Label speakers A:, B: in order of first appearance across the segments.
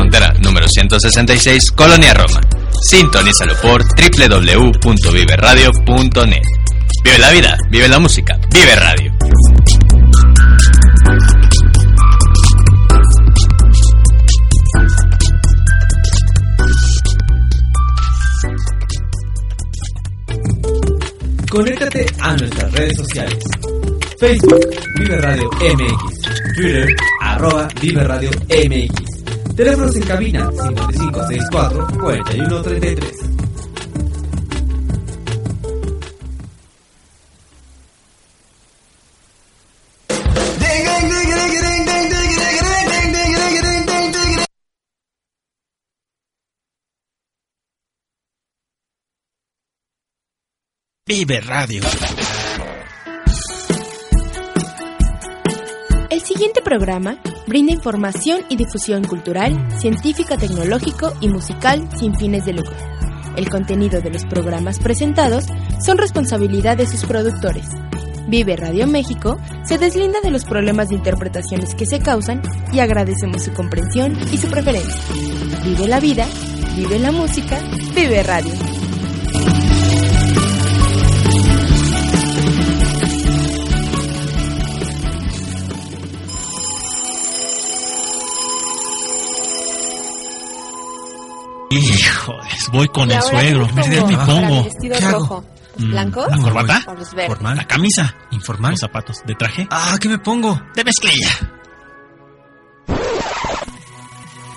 A: Frontera número 166, Colonia Roma. Sintonízalo por www.viveradio.net. Vive la vida, vive la música, vive radio.
B: Conéctate a nuestras redes sociales. Facebook, Vive Radio MX. Twitter, arroba Vive Radio MX. Teléfonos en cabina 5564 4133.
C: Vive Radio.
D: El siguiente programa brinda información y difusión cultural, científica, tecnológico y musical sin fines de lucro. El contenido de los programas presentados son responsabilidad de sus productores. Vive Radio México se deslinda de los problemas de interpretaciones que se causan y agradecemos su comprensión y su preferencia. Vive la vida, vive la música, vive radio.
C: Híjoles, voy con
D: ¿Y
C: el suegro. Mira, me pongo.
E: ¿Qué hago?
C: Mm,
D: ¿Blancos?
C: ¿La corbata?
D: Verdes.
C: ¿La camisa?
E: ¿Informal?
C: ¿Los zapatos? ¿De traje?
E: Ah, ¿qué me pongo?
C: De mezclilla.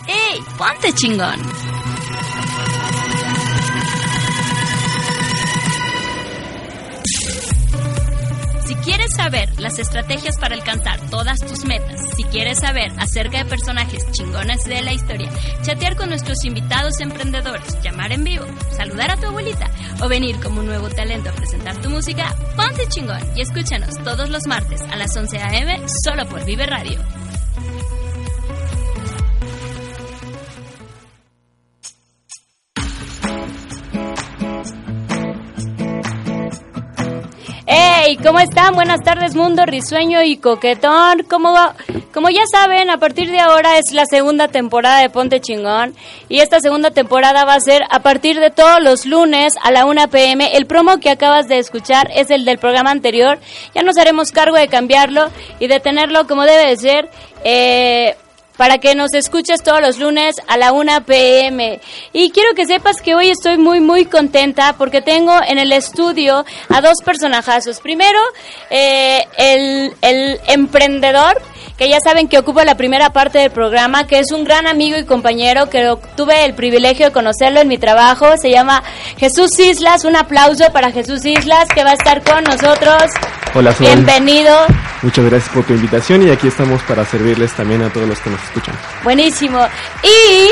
F: ¡Ey! ¡Ponte chingón! Quieres saber las estrategias para alcanzar todas tus metas, si quieres saber acerca de personajes chingones de la historia, chatear con nuestros invitados emprendedores, llamar en vivo, saludar a tu abuelita o venir como un nuevo talento a presentar tu música, ponte chingón y escúchanos todos los martes a las 11 a.m. solo por Vive Radio. ¿Cómo están? Buenas tardes, mundo risueño y coquetón. Como, como ya saben, a partir de ahora es la segunda temporada de Ponte Chingón. Y esta segunda temporada va a ser a partir de todos los lunes a la 1 pm. El promo que acabas de escuchar es el del programa anterior. Ya nos haremos cargo de cambiarlo y de tenerlo como debe de ser. Eh, para que nos escuches todos los lunes a la 1 pm. Y quiero que sepas que hoy estoy muy, muy contenta porque tengo en el estudio a dos personajazos. Primero, eh, el, el emprendedor, que ya saben que ocupa la primera parte del programa, que es un gran amigo y compañero, que tuve el privilegio de conocerlo en mi trabajo. Se llama Jesús Islas. Un aplauso para Jesús Islas, que va a estar con nosotros.
G: Hola, Sol.
F: Bienvenido.
G: Muchas gracias por tu invitación y aquí estamos para servirles también a todos los que nos
F: Buenísimo. Y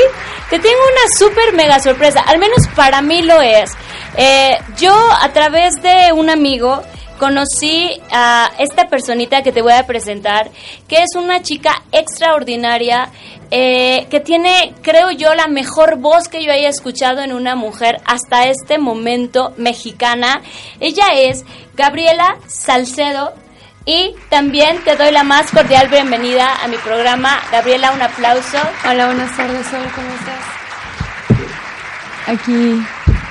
F: te tengo una súper mega sorpresa, al menos para mí lo es. Eh, yo a través de un amigo conocí a esta personita que te voy a presentar, que es una chica extraordinaria, eh, que tiene, creo yo, la mejor voz que yo haya escuchado en una mujer hasta este momento mexicana. Ella es Gabriela Salcedo. Y también te doy la más cordial bienvenida a mi programa. Gabriela, un aplauso.
H: Hola, buenas tardes, ¿cómo estás? Aquí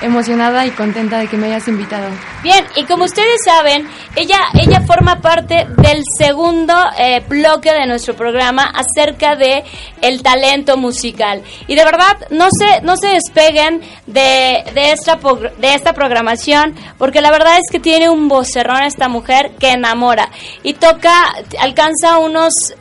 H: emocionada y contenta de que me hayas invitado.
F: Bien, y como ustedes saben, ella, ella forma parte del segundo eh, bloque de nuestro programa acerca de el talento musical. Y de verdad, no se, no se despeguen de, de, esta, de esta programación, porque la verdad es que tiene un vocerrón esta mujer que enamora. Y toca, alcanza unos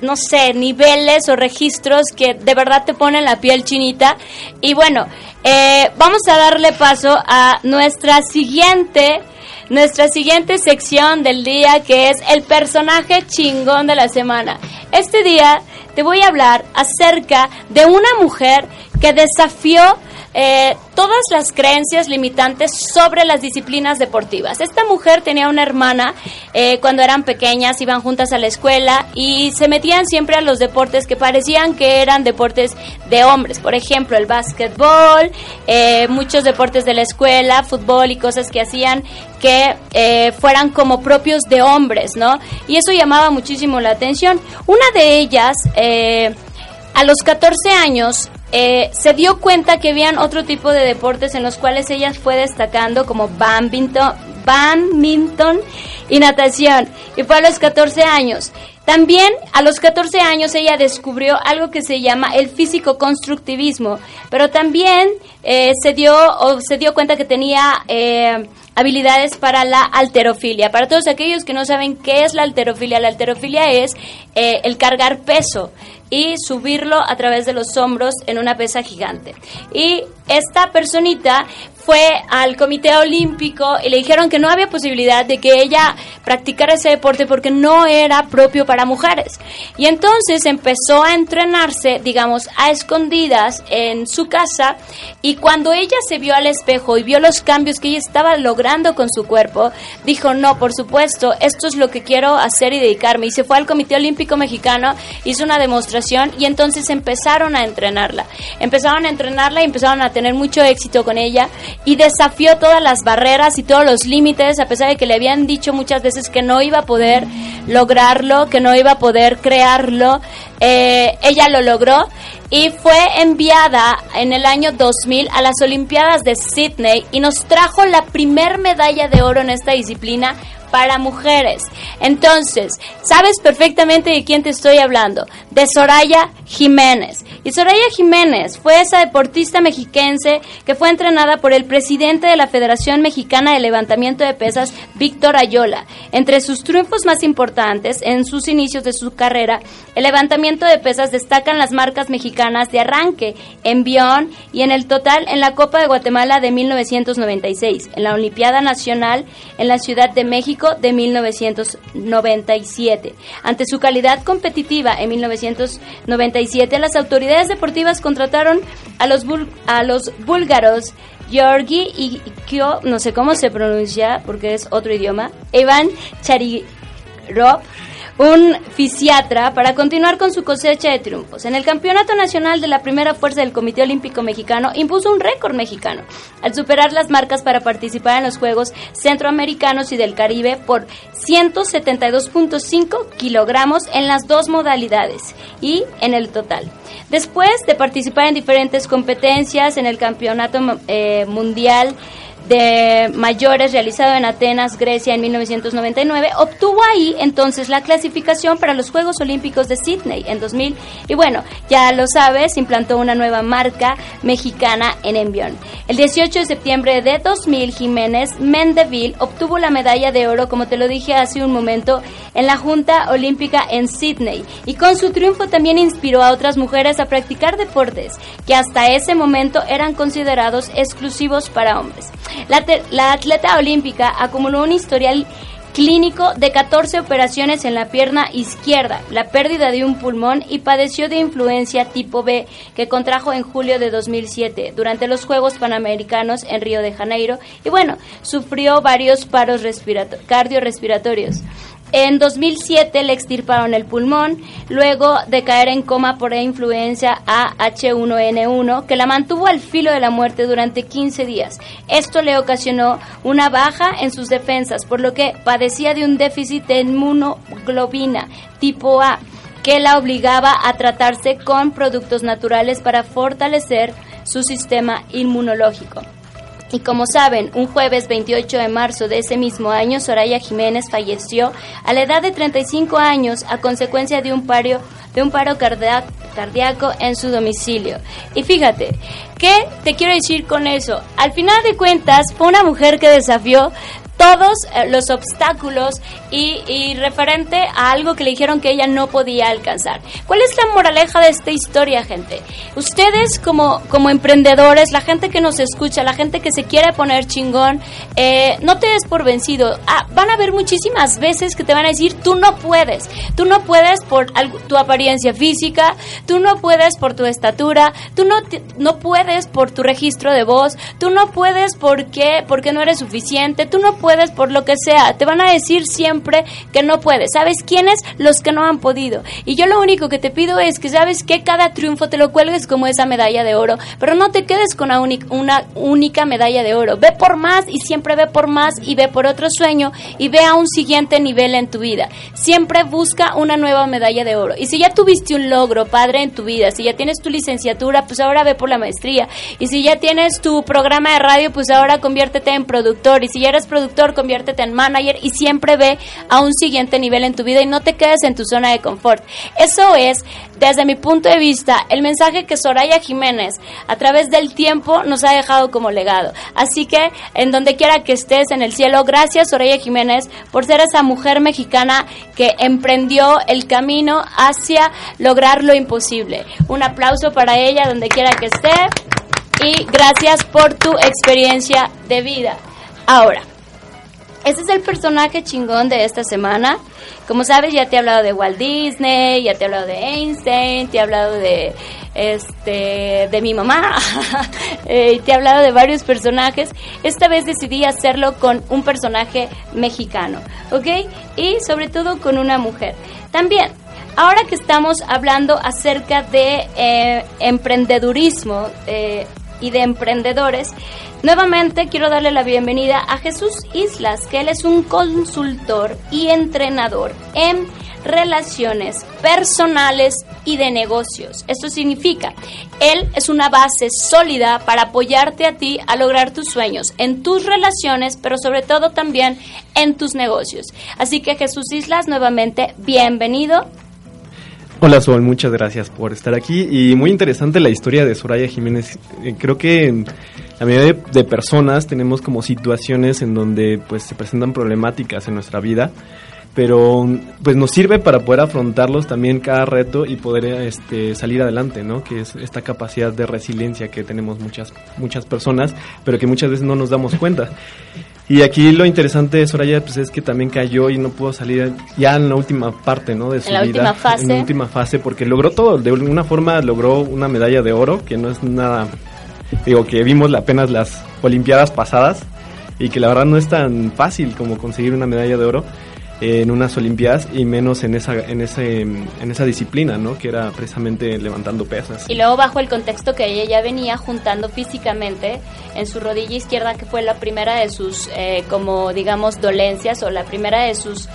F: no sé, niveles o registros que de verdad te ponen la piel chinita. Y bueno, eh, vamos a darle paso a nuestra siguiente, nuestra siguiente sección del día que es el personaje chingón de la semana. Este día te voy a hablar acerca de una mujer que desafió eh, todas las creencias limitantes sobre las disciplinas deportivas. Esta mujer tenía una hermana, eh, cuando eran pequeñas iban juntas a la escuela y se metían siempre a los deportes que parecían que eran deportes de hombres, por ejemplo el básquetbol, eh, muchos deportes de la escuela, fútbol y cosas que hacían que fueran como propios de hombres, ¿no? Y eso llamaba muchísimo la atención. Una de ellas, a los 14 años, eh, se dio cuenta que habían otro tipo de deportes en los cuales ella fue destacando como badminton, y natación. Y fue a los 14 años. También a los 14 años ella descubrió algo que se llama el físico constructivismo, pero también eh, se dio o se dio cuenta que tenía eh, habilidades para la alterofilia. Para todos aquellos que no saben qué es la alterofilia, la alterofilia es el cargar peso y subirlo a través de los hombros en una pesa gigante. Y esta personita fue al Comité Olímpico y le dijeron que no había posibilidad de que ella practicara ese deporte porque no era propio para mujeres. Y entonces empezó a entrenarse, digamos, a escondidas en su casa y cuando ella se vio al espejo y vio los cambios que ella estaba logrando con su cuerpo, dijo, no, por supuesto, esto es lo que quiero hacer y dedicarme. Y se fue al Comité Olímpico Mexicano, hizo una demostración y entonces empezaron a entrenarla. Empezaron a entrenarla y empezaron a tener mucho éxito con ella y desafió todas las barreras y todos los límites, a pesar de que le habían dicho muchas veces que no iba a poder lograrlo, que no iba a poder crearlo. Eh, ella lo logró y fue enviada en el año 2000 a las Olimpiadas de Sydney y nos trajo la primer medalla de oro en esta disciplina para mujeres. Entonces, sabes perfectamente de quién te estoy hablando, de Soraya Jiménez. Y Soraya Jiménez fue esa deportista mexiquense que fue entrenada por el presidente de la Federación Mexicana de Levantamiento de Pesas, Víctor Ayola. Entre sus triunfos más importantes en sus inicios de su carrera, el levantamiento de pesas destacan las marcas mexicanas de arranque, envión y en el total en la Copa de Guatemala de 1996, en la Olimpiada Nacional en la Ciudad de México de 1997. Ante su calidad competitiva en 1997, las autoridades deportivas contrataron a los, a los búlgaros Georgi y Kyo, no sé cómo se pronuncia porque es otro idioma, Ivan Charirov, un fisiatra para continuar con su cosecha de triunfos. En el Campeonato Nacional de la Primera Fuerza del Comité Olímpico Mexicano impuso un récord mexicano al superar las marcas para participar en los Juegos Centroamericanos y del Caribe por 172.5 kilogramos en las dos modalidades y en el total. Después de participar en diferentes competencias en el Campeonato eh, Mundial de mayores realizado en Atenas, Grecia en 1999, obtuvo ahí entonces la clasificación para los Juegos Olímpicos de Sydney en 2000 y bueno, ya lo sabes, implantó una nueva marca mexicana en envión. El 18 de septiembre de 2000, Jiménez Mendeville obtuvo la medalla de oro, como te lo dije hace un momento, en la Junta Olímpica en Sydney y con su triunfo también inspiró a otras mujeres a practicar deportes que hasta ese momento eran considerados exclusivos para hombres. La, atleta olímpica acumuló un historial clínico de 14 operaciones en la pierna izquierda, la pérdida de un pulmón y padeció de influencia tipo B que contrajo en julio de 2007 durante los Juegos Panamericanos en Río de Janeiro y bueno, sufrió varios paros cardiorrespiratorios. En 2007 le extirparon el pulmón, luego de caer en coma por influencia a H1N1, que la mantuvo al filo de la muerte durante 15 días. Esto le ocasionó una baja en sus defensas, por lo que padecía de un déficit de inmunoglobina tipo A, que la obligaba a tratarse con productos naturales para fortalecer su sistema inmunológico. Y como saben, un jueves 28 de marzo de ese mismo año, Soraya Jiménez falleció a la edad de 35 años a consecuencia de un paro, de un paro cardíaco en su domicilio. Y fíjate, ¿qué te quiero decir con eso? Al final de cuentas, fue una mujer que desafió todos eh, los obstáculos y, y referente a algo que le dijeron que ella no podía alcanzar. ¿Cuál es la moraleja de esta historia, gente? Ustedes como, como emprendedores, la gente que nos escucha, la gente que se quiere poner chingón, eh, no te des por vencido. Ah, van a haber muchísimas veces que te van a decir, tú no puedes. Tú no puedes por tu apariencia física, tú no puedes por tu estatura, tú no, no puedes por tu registro de voz, tú no puedes porque, porque no eres suficiente, tú no puedes por lo que sea. Te van a decir siempre que no puedes. ¿Sabes quiénes? Los que no han podido. Y yo lo único que te pido es que sabes que cada triunfo te lo cuelgues como esa medalla de oro, pero no te quedes con una, una única medalla de oro. Ve por más y siempre ve por más y ve por otro sueño y ve a un siguiente nivel en tu vida. Siempre busca una nueva medalla de oro. Y si ya tuviste un logro, padre, en tu vida, si ya tienes tu licenciatura, pues ahora ve por la maestría. Y si ya tienes tu programa de radio, pues ahora conviértete en productor. Y si ya eres productor, conviértete en manager y siempre ve a un siguiente nivel en tu vida y no te quedes en tu zona de confort. Eso es, desde mi punto de vista, el mensaje que Soraya Jiménez a través del tiempo nos ha dejado como legado. Así que, en donde quiera que estés en el cielo, gracias Soraya Jiménez por ser esa mujer mexicana que emprendió el camino hacia lograr lo imposible. Un aplauso para ella donde quiera que esté y gracias por tu experiencia de vida. Ahora, este es el personaje chingón de esta semana. Como sabes, ya te he hablado de Walt Disney, ya te he hablado de Einstein, te he hablado de este de mi mamá, eh, te he hablado de varios personajes. Esta vez decidí hacerlo con un personaje mexicano, ¿ok? Y sobre todo con una mujer. También, ahora que estamos hablando acerca de eh, emprendedurismo, eh, y de emprendedores. Nuevamente quiero darle la bienvenida a Jesús Islas, que él es un consultor y entrenador en relaciones personales y de negocios. Esto significa, él es una base sólida para apoyarte a ti a lograr tus sueños en tus relaciones, pero sobre todo también en tus negocios. Así que Jesús Islas, nuevamente, bienvenido.
G: Hola Sol, muchas gracias por estar aquí y muy interesante la historia de Soraya Jiménez. Eh, Creo que la mayoría de, de personas tenemos como situaciones en donde pues se presentan problemáticas en nuestra vida, pero pues nos sirve para poder afrontarlos también cada reto y poder este, salir adelante, ¿no? Que es esta capacidad de resiliencia que tenemos muchas muchas personas, pero que muchas veces no nos damos cuenta. Y aquí lo interesante de Soraya pues es que también cayó y no pudo salir ya en la última parte, ¿no? De su
F: En la
G: vida,
F: última fase.
G: En la última fase, porque logró todo. De alguna forma logró una medalla de oro, que no es nada. Digo, que vimos apenas las Olimpiadas pasadas y que la verdad no es tan fácil como conseguir una medalla de oro en unas Olimpiadas y menos en esa, en ese, en esa disciplina, ¿no? Que era precisamente levantando pesas.
F: Y luego bajo el contexto que ella ya venía juntando físicamente en su rodilla izquierda, que fue la primera de sus, eh, como digamos, dolencias o la primera de sus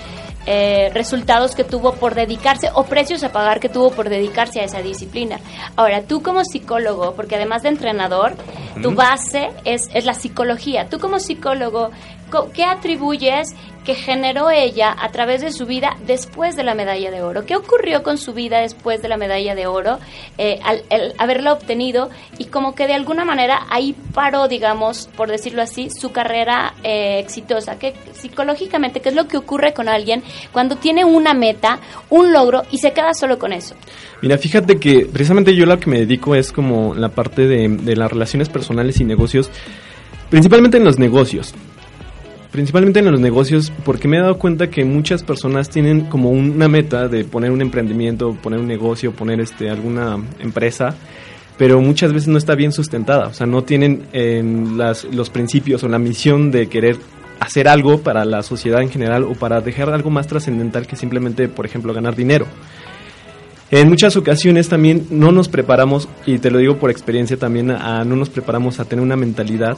F: eh, resultados que tuvo por dedicarse o precios a pagar que tuvo por dedicarse a esa disciplina. Ahora, tú como psicólogo, porque además de entrenador, tu base es, es la psicología. Tú como psicólogo, ¿qué atribuyes que generó ella a través de su vida después de la medalla de oro? ¿Qué ocurrió con su vida después de la medalla de oro eh, al, haberla obtenido y como que de alguna manera ahí paró, digamos, por decirlo así, su carrera eh, exitosa? ¿Qué, psicológicamente, ¿qué es lo que ocurre con alguien cuando tiene una meta, un logro y se queda solo con eso?
G: Mira, fíjate que precisamente yo lo que me dedico es como la parte de, de las relaciones personales y negocios, principalmente en los negocios. Principalmente en los negocios, porque me he dado cuenta que muchas personas tienen como una meta de poner un emprendimiento, poner un negocio, poner este alguna empresa, pero muchas veces no está bien sustentada. O sea, no tienen eh, las, los principios o la misión de querer hacer algo para la sociedad en general o para dejar algo más trascendental que simplemente, por ejemplo, ganar dinero. En muchas ocasiones también no nos preparamos, y te lo digo por experiencia también, no nos preparamos a tener una mentalidad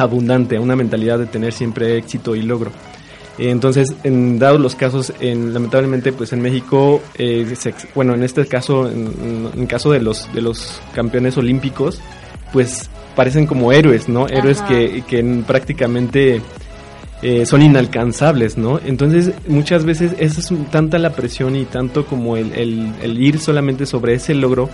G: abundante, una mentalidad de tener siempre éxito y logro. Entonces, en dados los casos, en, lamentablemente, pues en México, eh, se bueno, en este caso, en, en- caso de los de los campeones olímpicos, pues parecen como héroes, ¿no? Héroes que, que en- prácticamente eh, son inalcanzables, ¿no? Entonces, muchas veces esa es tanta la presión y tanto como el, el- el ir solamente sobre ese logro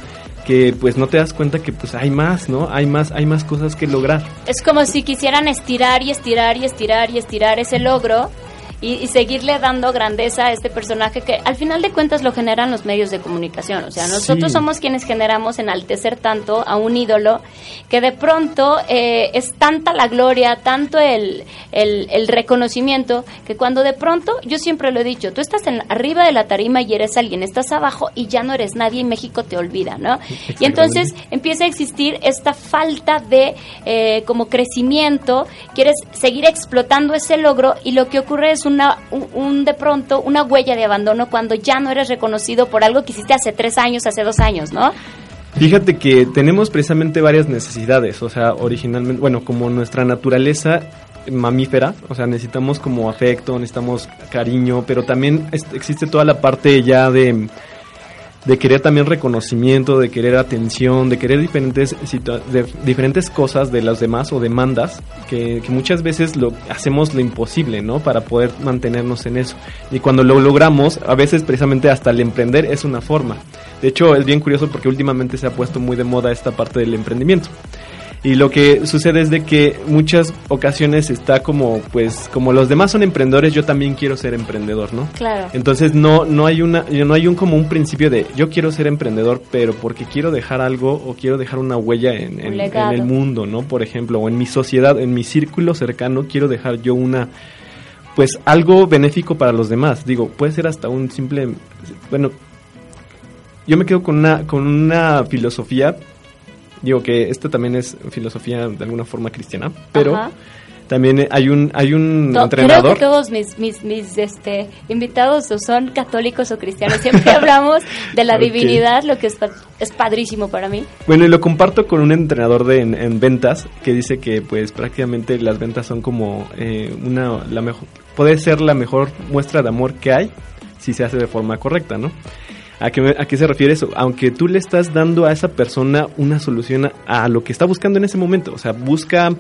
G: que pues no te das cuenta que pues hay más, ¿no? Hay más, hay más cosas que lograr.
F: Es como si quisieran estirar y estirar y estirar y estirar ese logro y, y, seguirle dando grandeza a este personaje que al final de cuentas lo generan los medios de comunicación. O sea, nosotros
G: Sí.
F: somos quienes generamos enaltecer tanto a un ídolo que de pronto eh, es tanta la gloria, tanto el, el, el reconocimiento, que cuando de pronto, yo siempre lo he dicho, tú estás en, arriba de la tarima y eres alguien, estás abajo y ya no eres nadie y México te olvida, ¿no? Y entonces empieza a existir esta falta de eh, como crecimiento, quieres seguir explotando ese logro y lo que ocurre es una, un, un de pronto una huella de abandono cuando ya no eres reconocido por algo que hiciste hace tres años, hace dos años, ¿no?
G: Fíjate que tenemos precisamente varias necesidades, o sea, originalmente, bueno, como nuestra naturaleza mamífera, o sea, necesitamos como afecto, necesitamos cariño, pero también existe toda la parte ya de, de querer también reconocimiento, de querer atención, de querer diferentes, diferentes cosas de los demás o demandas, que, que muchas veces lo hacemos lo imposible, ¿no? Para poder mantenernos en eso. Y cuando lo logramos, a veces precisamente hasta el emprender es una forma. De hecho, es bien curioso porque últimamente se ha puesto muy de moda esta parte del emprendimiento. Y lo que sucede es de que muchas ocasiones está como, pues, como los demás son emprendedores, yo también quiero ser emprendedor, ¿no?
F: Claro.
G: Entonces no, no hay una, no hay un como un principio de yo quiero ser emprendedor, pero porque quiero dejar algo o quiero dejar una huella en, en- el mundo, ¿no? Por ejemplo, o en mi sociedad, en mi círculo cercano, quiero dejar yo una, pues algo benéfico para los demás. Digo, puede ser hasta un simple, bueno, yo me quedo con una, con una filosofía, digo que esta también es filosofía de alguna forma cristiana, pero
F: Ajá.
G: también hay un, hay un
F: To-
G: entrenador.
F: Creo que todos mis, mis, mis este, invitados o son católicos o cristianos. Siempre hablamos de la divinidad, lo que es, es padrísimo para mí.
G: Bueno, y lo comparto con un entrenador de en, en ventas que dice que pues prácticamente las ventas son como eh, una la mejor puede ser la mejor muestra de amor que hay si se hace de forma correcta, ¿no? ¿A qué, ¿A qué se refiere eso? Aunque tú le estás dando a esa persona una solución a, a lo que está buscando en ese momento, o sea, busca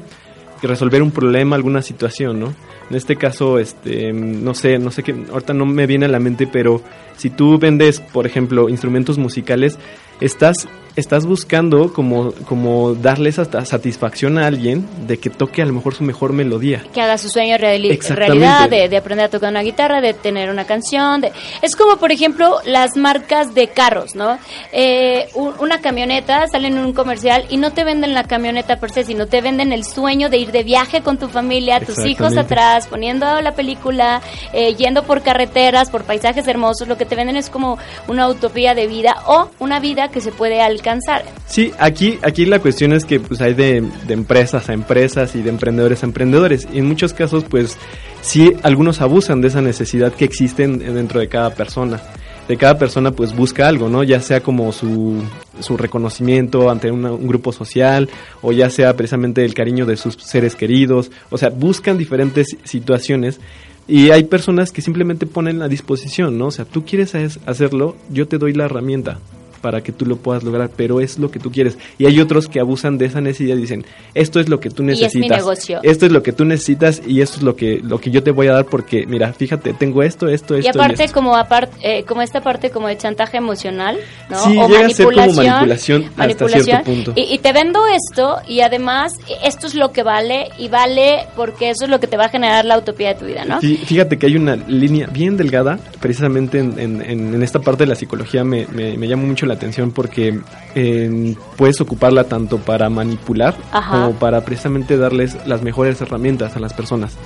G: resolver un problema, alguna situación, ¿no? En este caso, este, no sé, no sé qué, ahorita no me viene a la mente, pero si tú vendes, por ejemplo, instrumentos musicales, estás, estás buscando como, como darle esa satisfacción a alguien de que toque a lo mejor su mejor melodía.
F: Que haga su sueño reali- realidad, de, de aprender a tocar una guitarra, de tener una canción. De... Es como, por ejemplo, las marcas de carros, ¿no? Eh, un- una camioneta, sale en un comercial y no te venden la camioneta per se, sino te venden el sueño de ir de viaje con tu familia, tus hijos atrás, poniendo la película, eh, yendo por carreteras, por paisajes hermosos. Lo que te venden es como una utopía de vida o una vida que se puede alcanzar.
G: Sí, aquí, aquí la cuestión es que pues hay de, de empresas a empresas y de emprendedores a emprendedores. Y en muchos casos, pues sí, algunos abusan de esa necesidad que existe en- dentro de cada persona. De cada persona pues busca algo, ¿no? Ya sea como su, su reconocimiento ante un grupo social o ya sea precisamente el cariño de sus seres queridos. O sea, buscan diferentes situaciones y hay personas que simplemente ponen a disposición, ¿no? O sea, tú quieres es- hacerlo, yo te doy la herramienta para que tú lo puedas lograr, pero es lo que tú quieres. Y hay otros que abusan de esa necesidad y dicen, esto es lo que tú
F: Y es mi
G: necesitas.
F: negocio.
G: Esto es lo que tú necesitas y esto es lo que lo que yo te voy a dar porque mira, fíjate, tengo esto, esto, esto
F: Y aparte
G: esto.
F: como aparte eh, como esta parte como de chantaje emocional, ¿no?
G: Sí, llega a ser como manipulación hasta cierto punto.
F: Y, y te vendo esto y además esto es lo que vale y vale porque eso es lo que te va a generar la utopía de tu vida, ¿no?
G: Sí, fíjate que hay una línea bien delgada, precisamente en, en- en- en esta parte de la psicología me, me, me llama mucho la atención porque eh, puedes ocuparla tanto para manipular
F: Ajá.
G: como para precisamente darles las mejores herramientas a las personas.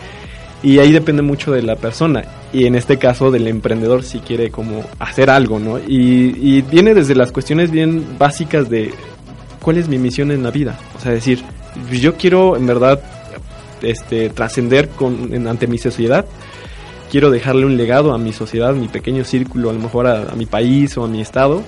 G: Y ahí depende mucho de la persona. Y en este caso del emprendedor si quiere como hacer algo, ¿no? Y, y viene desde las cuestiones bien básicas de cuál es mi misión en la vida. O sea, decir, yo quiero en verdad este, trascender ante mi sociedad. Quiero dejarle un legado a mi sociedad, a mi pequeño círculo, a lo mejor a, a mi país o a mi estado.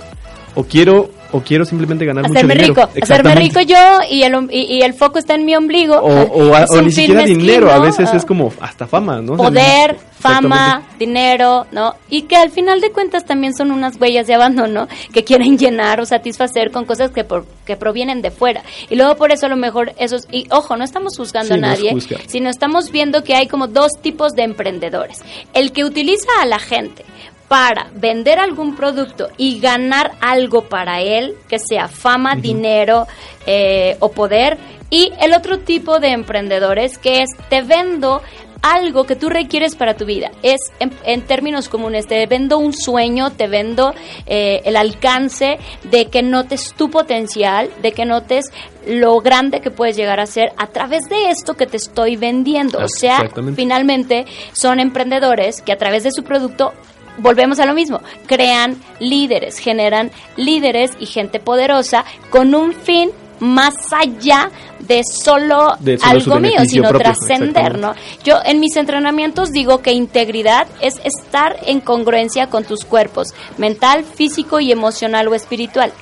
G: O quiero, o quiero simplemente ganar mucho
F: Hacerme
G: dinero.
F: rico, hacerme rico yo y el, y, y el foco está en mi ombligo.
G: O, o a- ni siquiera dinero, a veces es como hasta fama, ¿no?
F: Poder, fama, dinero, ¿no? Y que al final de cuentas también son unas huellas de abandono que quieren llenar o satisfacer con cosas que, por- que provienen de fuera. Y luego por eso a lo mejor esos, y ojo, no estamos juzgando
G: Sí,
F: a
G: no
F: nadie, sino estamos viendo que hay como dos tipos de emprendedores. El que utiliza a la gente para vender algún producto y ganar algo para él, que sea fama, dinero eh, o poder. Y el otro tipo de emprendedores que es te vendo algo que tú requieres para tu vida. Es en, términos comunes, te vendo un sueño, te vendo eh, el alcance de que notes tu potencial, de que notes lo grande que puedes llegar a ser a través de esto que te estoy vendiendo. O sea, finalmente son emprendedores que a través de su producto volvemos a lo mismo, crean líderes, generan líderes y gente poderosa con un fin más allá de solo, algo mío, sino trascender, ¿no? Yo en mis entrenamientos digo que integridad es estar en congruencia con tus cuerpos, mental, físico y emocional o espiritual.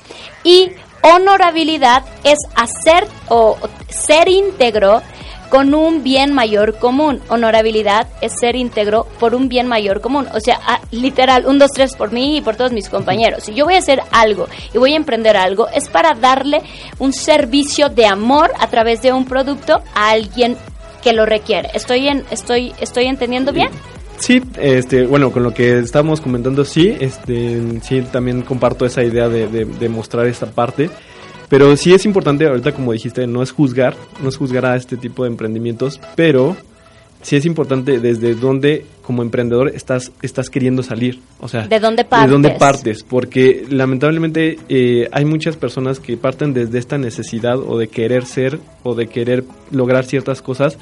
F: Y honorabilidad es hacer o ser íntegro con un bien mayor común. Honorabilidad es ser íntegro por un bien mayor común. O sea, ah, literal, un, dos, tres por mí y por todos mis compañeros. Si yo voy a hacer algo y voy a emprender algo, es para darle un servicio de amor a través de un producto a alguien que lo requiere. ¿Estoy, en, estoy, estoy entendiendo bien?
G: Sí, este, bueno, con lo que estábamos comentando, sí, este, sí, también comparto esa idea de, de mostrar esta parte. Pero sí es importante, ahorita como dijiste, no es juzgar, no es juzgar a este tipo de emprendimientos, pero sí es importante desde dónde como emprendedor estás estás queriendo salir, o sea,
F: de dónde partes,
G: de dónde partes, porque lamentablemente eh, hay muchas personas que parten desde esta necesidad o de querer ser o de querer lograr ciertas cosas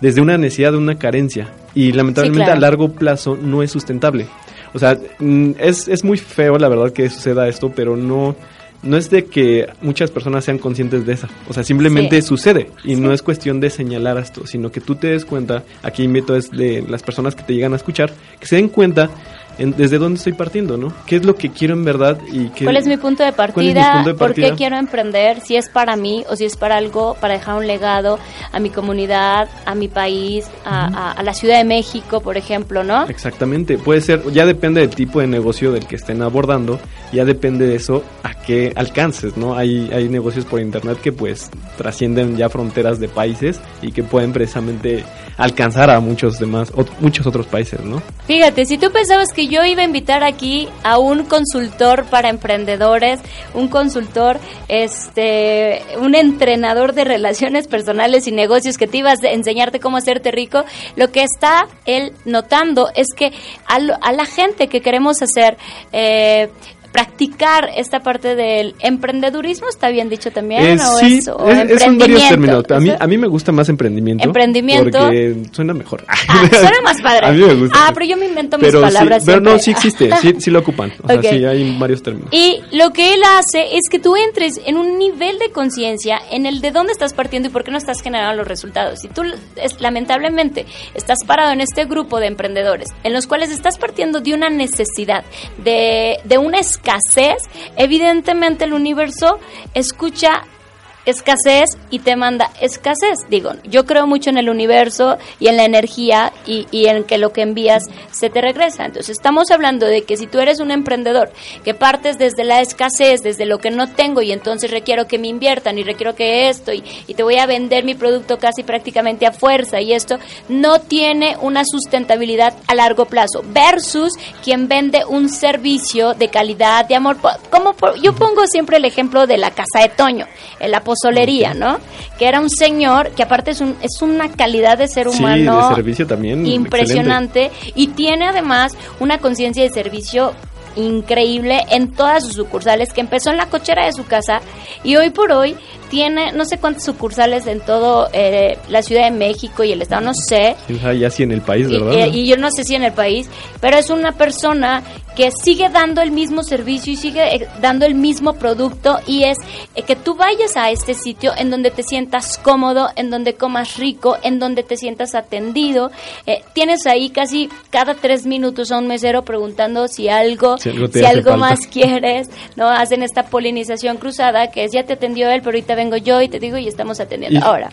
G: desde una necesidad de una carencia. Y lamentablemente a largo plazo no es sustentable. O sea, mm, es, es muy feo la verdad que suceda esto, pero no no es de que muchas personas sean conscientes de eso, o sea, simplemente sucede y no es cuestión de señalar esto, sino que tú te des cuenta, aquí invito es de las personas que te llegan a escuchar, que se den cuenta desde dónde estoy partiendo, ¿no? ¿Qué es lo que quiero en verdad y qué,
F: ¿Cuál es mi punto de partida? ¿Por qué quiero emprender? Si es para mí o si es para algo, para dejar un legado a mi comunidad, a mi país, a, la Ciudad de México, por ejemplo, ¿no?
G: Exactamente, puede ser, ya depende del tipo de negocio del que estén abordando, ya depende de eso a qué alcances, ¿no? Hay, hay negocios por internet que pues trascienden ya fronteras de países y que pueden precisamente alcanzar a muchos demás, muchos otros países, ¿no?
F: Fíjate, si tú pensabas que yo iba a invitar aquí a un consultor para emprendedores, un consultor, este, un entrenador de relaciones personales y negocios que te ibas a enseñarte cómo hacerte rico. Lo que está él notando es que a, la gente que queremos hacer eh, practicar esta parte del emprendedurismo, ¿está bien dicho también?
G: Eh, ¿o sí, es, varios términos. A mí, a mí me gusta más emprendimiento.
F: Emprendimiento.
G: Porque suena mejor.
F: Ah, suena más padre.
G: a mí me gusta.
F: Ah, pero yo me invento mis palabras.
G: pero no, sí existe, sí, sí lo ocupan. O sea, sí hay varios términos.
F: Y lo que él hace es que tú entres en un nivel de conciencia en el de dónde estás partiendo y por qué no estás generando los resultados. Si tú, es, lamentablemente, estás parado en este grupo de emprendedores en los cuales estás partiendo de una necesidad, de, de una escasez, evidentemente el universo escucha escasez y te manda escasez. Digo, yo creo mucho en el universo y en la energía y, y, en que lo que envías se te regresa. Entonces estamos hablando de que si tú eres un emprendedor que partes desde la escasez, desde lo que no tengo y entonces requiero que me inviertan y requiero que esto y, y te voy a vender mi producto casi prácticamente a fuerza y esto no tiene una sustentabilidad a largo plazo versus quien vende un servicio de calidad, de amor. Como yo pongo siempre el ejemplo de la casa de Toño, el solería, ¿no? Que era un señor que aparte es, un, es una calidad de ser humano.
G: de servicio también.
F: Impresionante. Y tiene además una conciencia de servicio increíble en todas sus sucursales, que empezó en la cochera de su casa y hoy por hoy tiene no sé cuántas sucursales en todo eh, la Ciudad de México y el Estado, no sé.
G: Ya sí en el país, ¿verdad?
F: Y, y, yo no sé si en el país, pero es una persona que sigue dando el mismo servicio y sigue eh, dando el mismo producto y es eh, que tú vayas a este sitio en donde te sientas cómodo, en donde comas rico, en donde te sientas atendido. Eh, tienes ahí casi cada tres minutos a un mesero preguntando si algo, si algo, más quieres, ¿no? Hacen esta polinización cruzada que es ya te atendió él, pero ahorita vengo yo y te digo y estamos atendiendo. Ahora.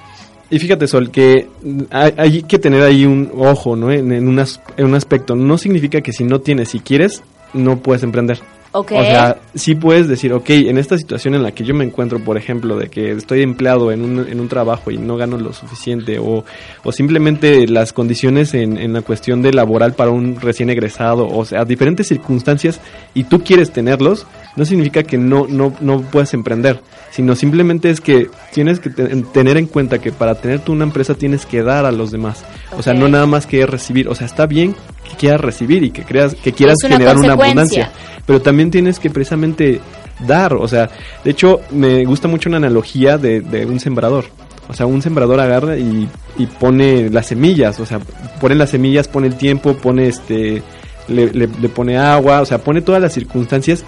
G: Y fíjate, Sol, que hay, que tener ahí un ojo, ¿no? En, en, un aspecto. No significa que si no tienes, si quieres, no puedes emprender.
F: Ok.
G: O sea, sí puedes decir, ok, en esta situación en la que yo me encuentro, por ejemplo, de que estoy empleado en un, en un trabajo y no gano lo suficiente, o, o simplemente las condiciones en, en la cuestión de laboral para un recién egresado, o sea, diferentes circunstancias, y tú quieres tenerlos, no significa que no, no, no puedas emprender, sino simplemente es que tienes que te- tener en cuenta que para tener tú una empresa tienes que dar a los demás. O sea, no nada más que recibir. O sea, está bien que quieras recibir y que creas que quieras
F: una
G: generar una abundancia, pero también tienes que precisamente dar. O sea, de hecho, me gusta mucho una analogía de, de un sembrador. O sea, un sembrador agarra y, y pone las semillas, o sea, pone las semillas, pone el tiempo, pone este, le, le- le pone agua, o sea, pone todas las circunstancias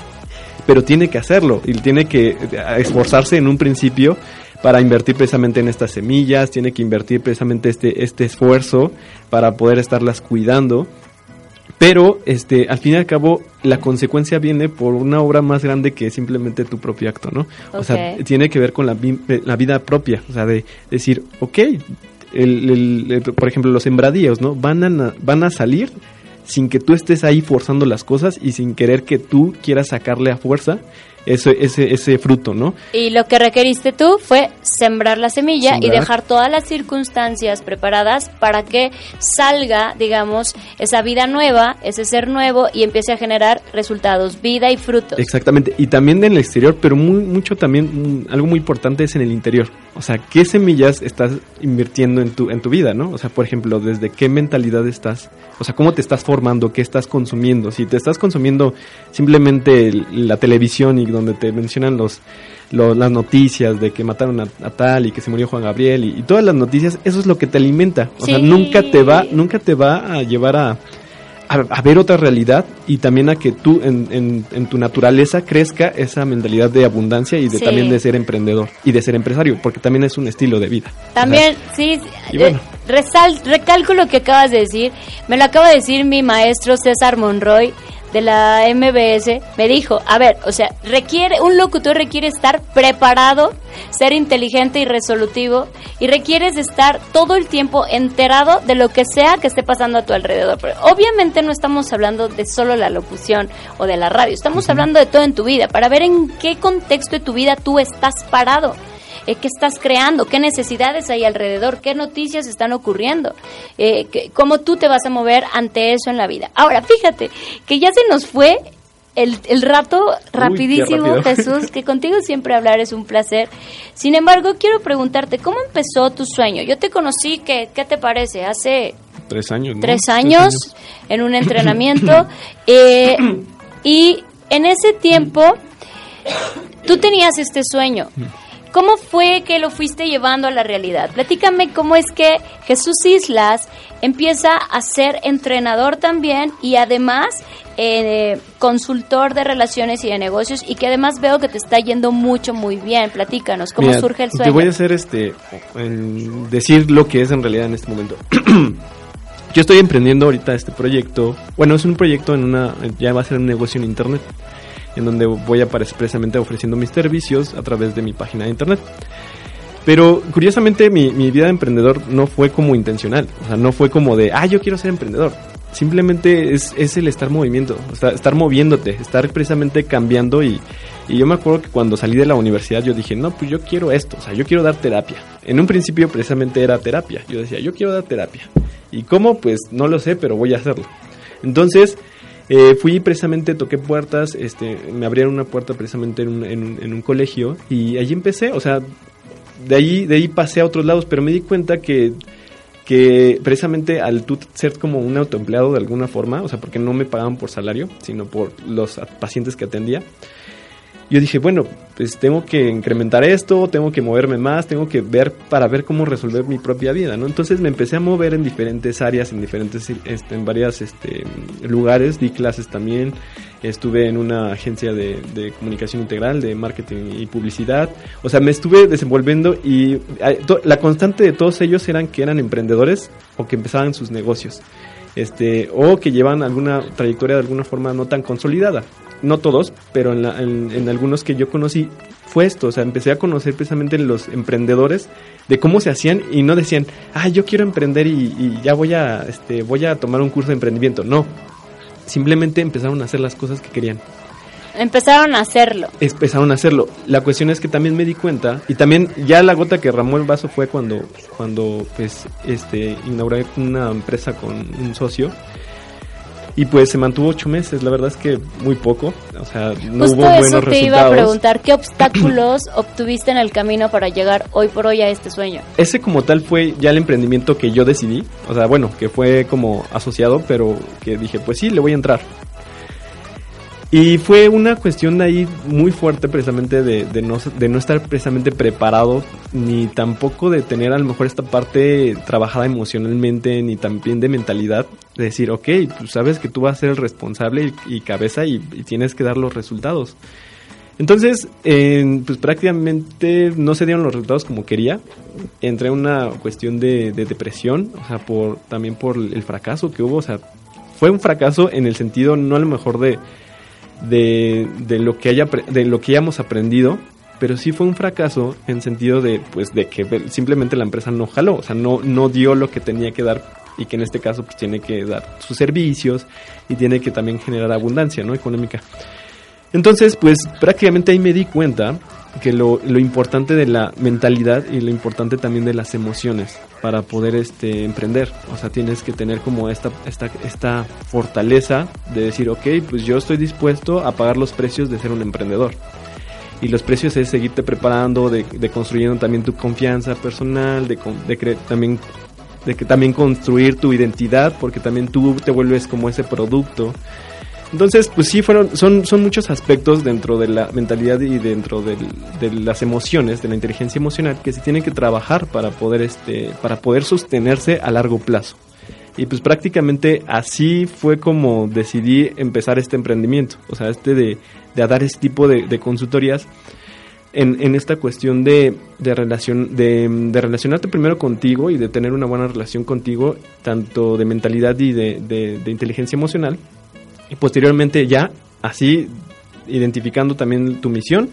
G: pero tiene que hacerlo y tiene que eh, esforzarse en un principio para invertir precisamente en estas semillas, tiene que invertir precisamente este, este esfuerzo para poder estarlas cuidando. Pero este, al fin y al cabo, la consecuencia viene por una obra más grande que simplemente tu propio acto, ¿no? O sea, tiene que ver con la, vi- eh, la vida propia, o sea, de decir, ok, el- el- el- por ejemplo, los sembradíos, ¿no? Van a, van a salir sin que tú estés ahí forzando las cosas y sin querer que tú quieras sacarle a fuerza ese, ese, ese fruto, ¿no?
F: Y lo que requeriste tú fue sembrar la semilla y dejar todas las circunstancias preparadas para que salga, digamos, esa vida nueva, ese ser nuevo y empiece a generar resultados, vida y frutos.
G: Exactamente, y también en el exterior, pero muy, mucho también, mm, algo muy importante es en el interior. O sea, ¿qué semillas estás invirtiendo en tu, en tu vida, no? O sea, por ejemplo, ¿desde qué mentalidad estás? O sea, ¿cómo te estás formando? ¿Qué estás consumiendo? Si te estás consumiendo simplemente la televisión y donde te mencionan los, lo- las noticias de que mataron a, a tal y que se murió Juan Gabriel y, y todas las noticias, eso es lo que te alimenta. O sea, nunca te va, nunca te va a llevar a, a, a ver otra realidad y también a que tú en, en- en tu naturaleza crezca esa mentalidad de abundancia y de
F: Sí.
G: también de ser emprendedor y de ser empresario, porque también es un estilo de vida.
F: También, sí,
G: Y
F: eh,
G: bueno.
F: resal- recalco lo que acabas de decir. Me lo acaba de decir mi maestro César Monroy de la MBS. Me dijo, a ver, o sea, requiere, un locutor requiere estar preparado, ser inteligente y resolutivo, y requieres estar todo el tiempo enterado de lo que sea que esté pasando a tu alrededor. Pero obviamente no estamos hablando de solo la locución o de la radio, estamos hablando de todo en tu vida, para ver en qué contexto de tu vida tú estás parado eh, qué estás creando, qué necesidades hay alrededor, qué noticias están ocurriendo, eh, que- cómo tú te vas a mover ante eso en la vida. Ahora, fíjate que ya se nos fue el, el rato rapidísimo. Jesús, que contigo siempre hablar es un placer. Sin embargo, quiero preguntarte, ¿cómo empezó tu sueño? Yo te conocí, ¿qué, qué te parece? Hace
G: Tres años. ¿no?
F: tres años en un entrenamiento eh, y en ese tiempo tú tenías este sueño. ¿Cómo fue que lo fuiste llevando a la realidad? Platícame cómo es que Jesús Islas empieza a ser entrenador también y además eh, consultor de relaciones y de negocios y que además veo que te está yendo mucho muy bien. Platícanos, ¿cómo
G: Mira,
F: surge el
G: Te
F: sueño?
G: voy a hacer este, decir lo que es en realidad en este momento. Yo estoy emprendiendo ahorita este proyecto. Bueno, es un proyecto en una, ya va a ser un negocio en internet, en donde voy a aparecer precisamente ofreciendo mis servicios a través de mi página de internet. Pero curiosamente mi, mi vida de emprendedor no fue como intencional, o sea, no fue como de, ah, yo quiero ser emprendedor. Simplemente es, es el estar movimiento, o sea, estar moviéndote, estar precisamente cambiando y, y yo me acuerdo que cuando salí de la universidad yo dije, no, pues yo quiero esto, o sea, yo quiero dar terapia. En un principio precisamente era terapia, yo decía, yo quiero dar terapia. ¿Y cómo? Pues no lo sé, pero voy a hacerlo. Entonces, eh, fui precisamente, toqué puertas, este, me abrieron una puerta precisamente en un, en un- en un colegio y allí empecé, o sea, de ahí, de ahí pasé a otros lados, pero me di cuenta que, que precisamente al ser como un autoempleado de alguna forma, o sea, porque no me pagaban por salario, sino por los pacientes que atendía, yo dije, bueno, pues tengo que incrementar esto, tengo que moverme más, tengo que ver para ver cómo resolver mi propia vida, ¿no? Entonces me empecé a mover en diferentes áreas, en diferentes, este, en varias este, lugares, di clases también, estuve en una agencia de, de comunicación integral, de marketing y publicidad, o sea, me estuve desenvolviendo y la constante de todos ellos eran que eran emprendedores o que empezaban sus negocios. Este, o que llevan alguna trayectoria de alguna forma no tan consolidada no todos, pero en, la- en- en algunos que yo conocí fue esto, o sea, empecé a conocer precisamente los emprendedores de cómo se hacían y no decían, ah, yo quiero emprender y, y ya voy a, este, voy a tomar un curso de emprendimiento, no, simplemente empezaron a hacer las cosas que querían.
F: Empezaron a hacerlo.
G: Empezaron a hacerlo. La cuestión es que también me di cuenta, y también ya la gota que ramó el vaso fue cuando, cuando pues, este, inauguré una empresa con un socio. Y pues se mantuvo ocho meses, la verdad es que muy poco, o sea, no
F: Justo
G: hubo buenos
F: eso te
G: resultados.
F: iba a preguntar, ¿qué obstáculos obtuviste en el camino para llegar hoy por hoy a este sueño?
G: Ese como tal fue ya el emprendimiento que yo decidí, o sea, bueno, que fue como asociado, pero que dije, pues sí, le voy a entrar. Y fue una cuestión de ahí muy fuerte precisamente de, de no, de no estar precisamente preparado, ni tampoco de tener a lo mejor esta parte trabajada emocionalmente, ni también de mentalidad, de decir, ok, tú sabes que tú vas a ser el responsable y, cabeza y, y tienes que dar los resultados. Entonces, eh, pues prácticamente no se dieron los resultados como quería. Entré en una cuestión de, de depresión, o sea, por, también por el fracaso que hubo. O sea, fue un fracaso en el sentido no a lo mejor de, de, de lo que haya de lo que hayamos aprendido, pero sí fue un fracaso en sentido de pues de que simplemente la empresa no jaló, o sea, no no dio lo que tenía que dar y que en este caso pues tiene que dar sus servicios y tiene que también generar abundancia, ¿no? económica. Entonces, pues prácticamente ahí me di cuenta que lo, lo importante de la mentalidad y lo importante también de las emociones para poder este emprender. O sea, tienes que tener como esta, esta, esta fortaleza de decir, ok, pues yo estoy dispuesto a pagar los precios de ser un emprendedor. Y los precios es seguirte preparando, de, de construyendo también tu confianza personal, de, de también de que también construir tu identidad, porque también tú te vuelves como ese producto. Entonces, pues sí, fueron, son, son muchos aspectos dentro de la mentalidad y dentro del- de las emociones, de la inteligencia emocional, que se tienen que trabajar para poder, este, para poder sostenerse a largo plazo. Y pues prácticamente así fue como decidí empezar este emprendimiento, o sea, este de, de dar este tipo de, de consultorías en, en esta cuestión de, de, relación, de, de relacionarte primero contigo y de tener una buena relación contigo, tanto de mentalidad y de- de inteligencia emocional, y posteriormente ya así identificando también tu misión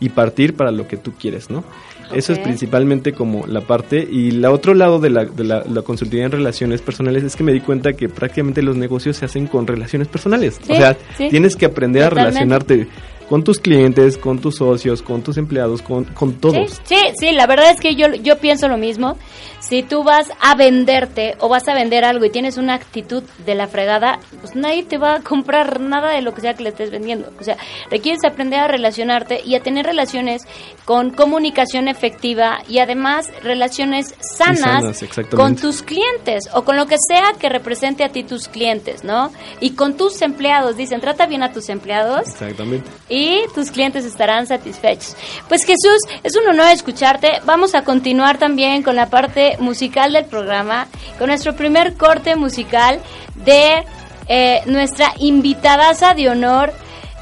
G: y partir para lo que tú quieres, ¿no? Eso es principalmente como la parte y la otro lado de la, de la, la consultoría en relaciones personales es que me di cuenta que prácticamente los negocios se hacen con relaciones personales.
F: Sí,
G: o sea,
F: sí.
G: tienes que aprender a relacionarte con tus clientes, con tus socios, con tus empleados, con, con todos.
F: Sí, sí, sí, la verdad es que yo, yo pienso lo mismo. Si tú vas a venderte o vas a vender algo y tienes una actitud de la fregada, pues nadie te va a comprar nada de lo que sea que le estés vendiendo. O sea, requieres aprender a relacionarte y a tener relaciones con comunicación efectiva y además relaciones sanas, con tus clientes o con lo que sea que represente a ti tus clientes, ¿no? Y con tus empleados. Dicen, trata bien a tus empleados
G: Exactamente.
F: y tus clientes estarán satisfechos. Pues Jesús, es un honor escucharte. Vamos a continuar también con la parte musical del programa, con nuestro primer corte musical de eh, nuestra invitadaza de honor.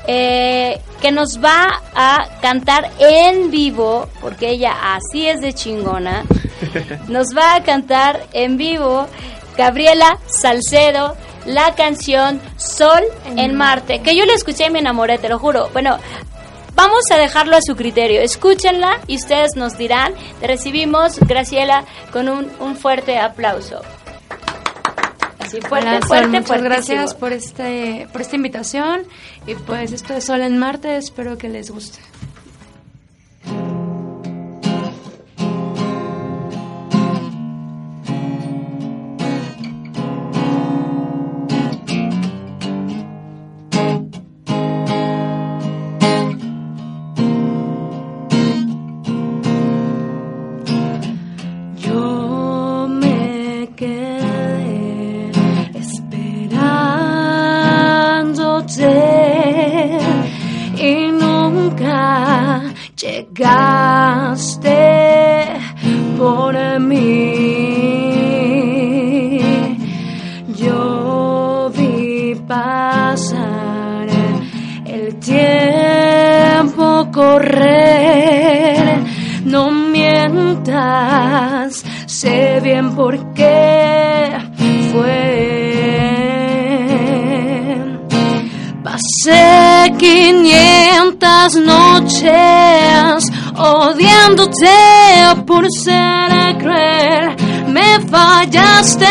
F: eh, que nos va a cantar en vivo, porque ella así es de chingona, nos va a cantar en vivo Gabriela Salcedo la canción Sol en Marte, que yo la escuché y me enamoré, te lo juro. Bueno, vamos a dejarlo a su criterio, escúchenla y ustedes nos dirán. Te recibimos, Graciela, con un, un fuerte aplauso. Así fuerte,
C: Hola, Sol,
F: fuerte,
C: muchas
F: fuertísimo.
C: gracias por este por esta invitación y pues esto es Sol en Marte, espero que les guste. 500 noches odiándote por ser cruel. Me fallaste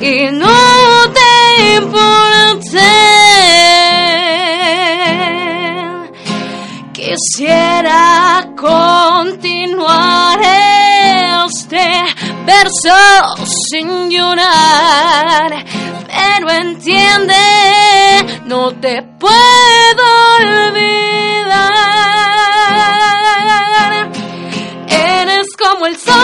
C: y no te importé. Quisiera continuar este verso sin llorar, pero entiende, no te puedo olvidar. Eres como el sol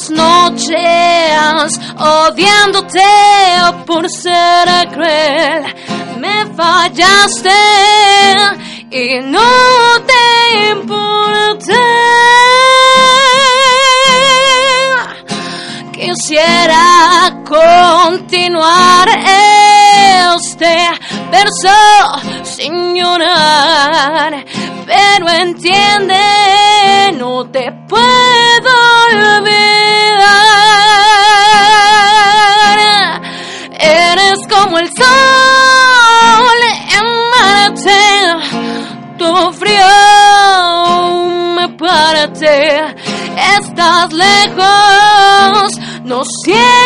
C: 500 noches odiándote por ser cruel. Me fallaste y no te importé. Quisiera continuar este verso sin llorar, pero entiende, no te puedo olvidar. Estás lejos, no siento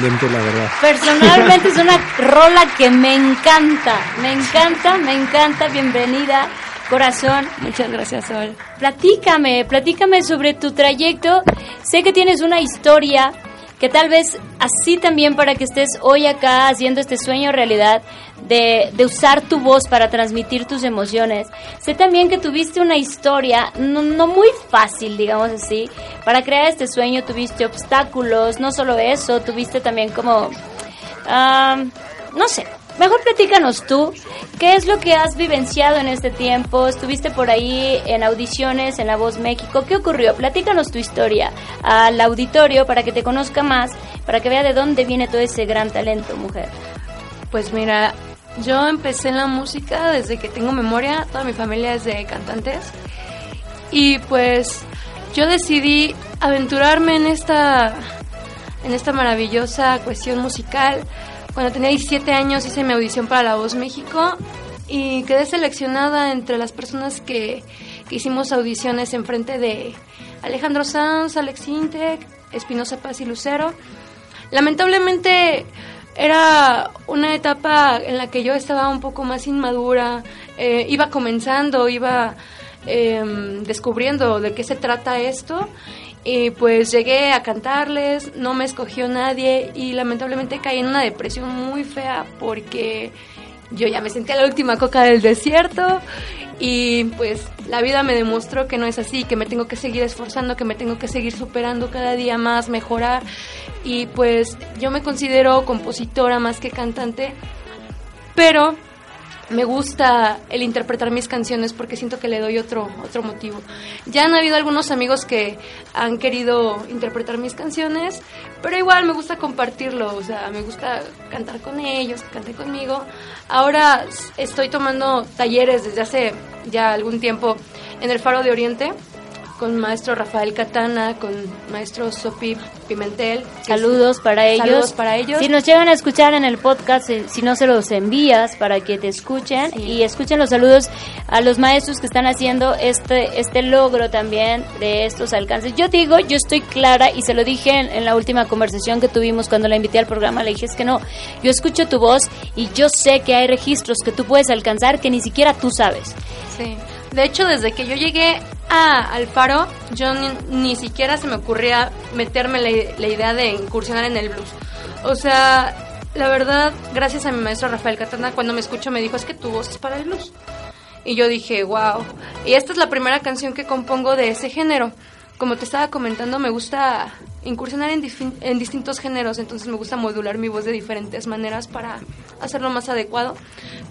G: Sorprendente, la verdad.
F: Personalmente es una rola que me encanta, me encanta, me encanta. Bienvenida, corazón.
H: Muchas gracias, Sol.
F: Platícame, platícame sobre tu trayecto. Sé que tienes una historia que tal vez así también para que estés hoy acá haciendo este sueño realidad de, de usar tu voz para transmitir tus emociones. Sé también que tuviste una historia no, no muy fácil, digamos así. Para crear este sueño tuviste obstáculos, no solo eso, tuviste también como... ah, no sé, mejor platícanos tú, ¿qué es lo que has vivenciado en este tiempo? ¿Estuviste por ahí en audiciones en La Voz México? ¿Qué ocurrió? Platícanos tu historia al auditorio para que te conozca más, para que vea de dónde viene todo ese gran talento, mujer.
H: Pues mira, yo empecé en la música desde que tengo memoria, toda mi familia es de cantantes. Y pues yo decidí aventurarme en esta en esta maravillosa cuestión musical. Cuando tenía 17 años hice mi audición para La Voz México y quedé seleccionada entre las personas que, que hicimos audiciones en frente de Alejandro Sanz, Alex Intec, Espinosa Paz y Lucero. Lamentablemente era una etapa en la que yo estaba un poco más inmadura, eh, iba comenzando, iba em, descubriendo de qué se trata esto y pues llegué a cantarles, no me escogió nadie y lamentablemente caí en una depresión muy fea porque yo ya me sentía la última coca del desierto y pues la vida me demostró que no es así, que me tengo que seguir esforzando, que me tengo que seguir superando cada día más, mejorar y pues yo me considero compositora más que cantante, pero me gusta el interpretar mis canciones porque siento que le doy otro otro motivo. Ya han habido algunos amigos que han querido interpretar mis canciones, pero igual me gusta compartirlo, o sea, me gusta cantar con ellos, que canten conmigo. Ahora estoy tomando talleres desde hace ya algún tiempo en el Faro de Oriente con maestro Rafael Catana, con maestro Sopi Pimentel.
F: Saludos para ellos.
H: Saludos para ellos.
F: Si nos llegan a escuchar en el podcast, eh, si no se los envías para que te escuchen y escuchen los saludos a los maestros que están haciendo este este logro también de estos alcances. Yo digo, yo estoy clara y se lo dije en, en la última conversación que tuvimos cuando la invité al programa, le dije es que no, yo escucho tu voz y yo sé que hay registros que tú puedes alcanzar que ni siquiera tú sabes.
H: Sí. De hecho, desde que yo llegué a, al Faro, yo ni, ni siquiera se me ocurría meterme la, la idea de incursionar en el blues. O sea, la verdad, gracias a mi maestro Rafael Catana, cuando me escuchó me dijo, es que tu voz es para el blues. Y yo dije, wow. Y esta es la primera canción que compongo de ese género. Como te estaba comentando, me gusta incursionar en, distintos géneros, entonces me gusta modular mi voz de diferentes maneras para hacerlo más adecuado.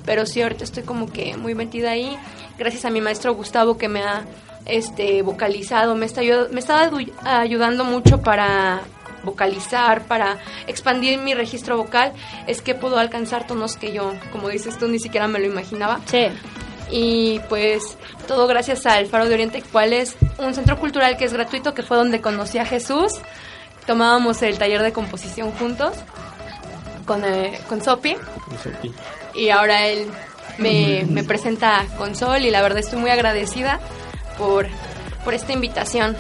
H: Pero sí, ahorita estoy como que muy metida ahí. Gracias a mi maestro Gustavo que me ha este, vocalizado, me está, me está ayudando mucho para vocalizar, para expandir mi registro vocal, es que puedo alcanzar tonos que yo, como dices tú, ni siquiera me lo imaginaba.
F: Sí.
H: Y pues todo gracias al Faro de Oriente, cual es un centro cultural que es gratuito, que fue donde conocí a Jesús. Tomábamos el taller de composición juntos con, eh, con Sopi y ahora él me, me presenta con Sol y la verdad estoy muy agradecida por, por esta invitación.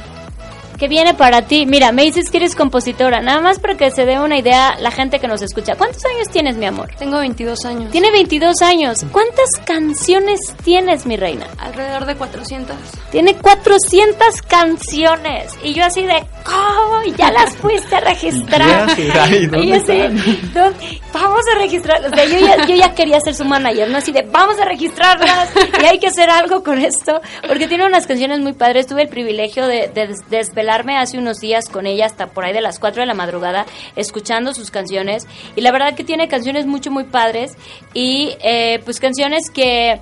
F: Que viene para ti. Mira, me dices que eres compositora, nada más para que se dé una idea la gente que nos escucha. ¿Cuántos años tienes, mi amor?
H: Tengo 22 años.
F: Tiene 22 años. ¿Cuántas canciones tienes, mi reina?
H: Alrededor de 400.
F: Tiene 400 canciones. Y yo así de, ¿cómo? ¿Ya las fuiste a registrar?
G: Ya, ay, ¿dónde
F: y yo así,
G: están?
F: "No, vamos a registrar. O sea, yo ya, yo ya quería ser su manager, ¿no? Así de, vamos a registrarlas. Y hay que hacer algo con esto. Porque tiene unas canciones muy padres. Tuve el privilegio de, de des- desvelarme hace unos días con ella hasta por ahí de las 4 de la madrugada, escuchando sus canciones. Y la verdad que tiene canciones mucho, muy padres. Y eh, pues canciones que,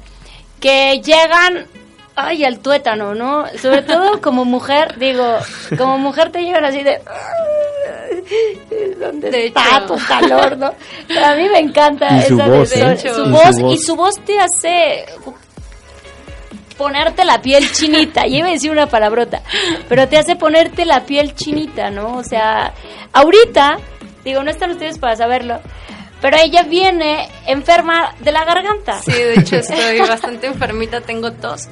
F: que llegan ay, al tuétano, ¿no? Sobre todo como mujer, digo, como mujer te llegan así de... ¿Dónde
H: De
F: está
H: hecho.
F: tu calor, no? Pero a mí me encanta
G: Y su
F: esa
G: voz,
F: de,
G: ¿eh?
F: su
H: Y su
F: voz,
G: voz.
F: y su voz te hace ponerte la piel chinita. Ya iba a decir una palabrota, pero te hace ponerte la piel chinita, ¿no? O sea, ahorita, digo, no están ustedes para saberlo, pero ella viene enferma de la garganta.
H: Sí, de hecho estoy bastante enfermita, tengo tos.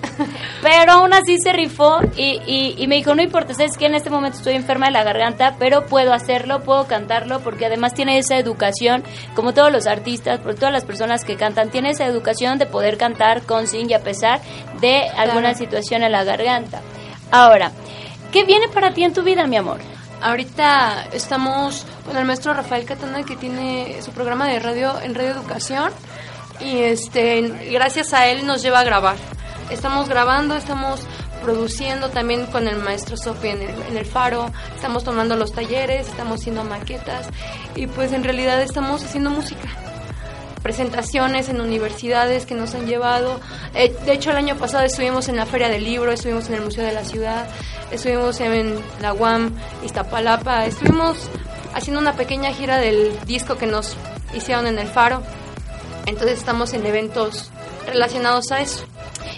F: Pero aún así se rifó y, y, y me dijo, no importa, sabes que en este momento estoy enferma de la garganta, pero puedo hacerlo, puedo cantarlo, porque además tiene esa educación, como todos los artistas, por todas las personas que cantan, tiene esa educación de poder cantar con, sin y a pesar de alguna situación en la garganta. Ahora, ¿qué viene para ti en tu vida, mi amor?
H: Ahorita estamos con el maestro Rafael Catana que tiene su programa de radio en Radio Educación y este gracias a él nos lleva a grabar. Estamos grabando, estamos produciendo también con el maestro Sofi en el, Faro, estamos tomando los talleres, estamos haciendo maquetas y pues en realidad estamos haciendo música presentaciones en universidades que nos han llevado. Eh, de hecho, el año pasado estuvimos en la Feria del Libro, estuvimos en el Museo de la Ciudad, estuvimos en la UAM, Iztapalapa, estuvimos haciendo una pequeña gira del disco que nos hicieron en el Faro. Entonces estamos en eventos relacionados a eso.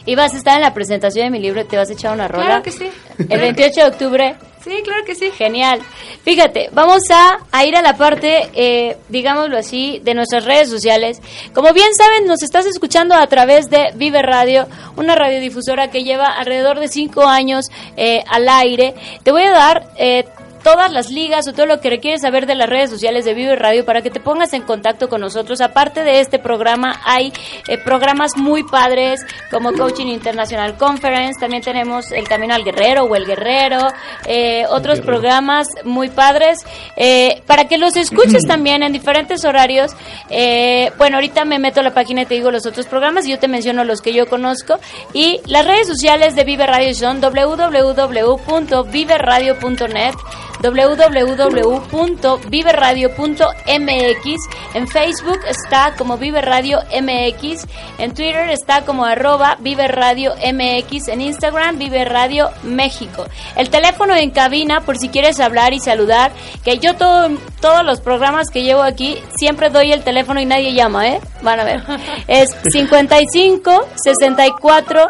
F: Y vas a estar en la presentación de mi libro, te vas a echar una rola.
H: Claro que sí.
F: El 28 de octubre.
H: Sí, claro que sí.
F: Genial. Fíjate, vamos a, a ir a la parte, eh, digámoslo así, de nuestras redes sociales. Como bien saben, nos estás escuchando a través de Vive Radio, una radiodifusora que lleva alrededor de cinco años eh, al aire. Te voy a dar... Eh, todas las ligas o todo lo que requieres saber de las redes sociales de Vive Radio para que te pongas en contacto con nosotros. Aparte de este programa, hay eh, programas muy padres como Coaching International Conference, también tenemos El Camino al Guerrero o El Guerrero, eh, otros programas muy padres eh, para que los escuches también en diferentes horarios. Eh, bueno, ahorita me meto a la página y te digo los otros programas y yo te menciono los que yo conozco. Y las redes sociales de Vive Radio son www.viveradio.net www.viveradio.mx En Facebook está como Vive Radio MX. En Twitter está como arroba Vive Radio MX. En Instagram Vive Radio México. El teléfono en cabina por si quieres hablar y saludar. Que yo todo todos los programas que llevo aquí, siempre doy el teléfono y nadie llama, ¿eh? Van a ver. Es 55 64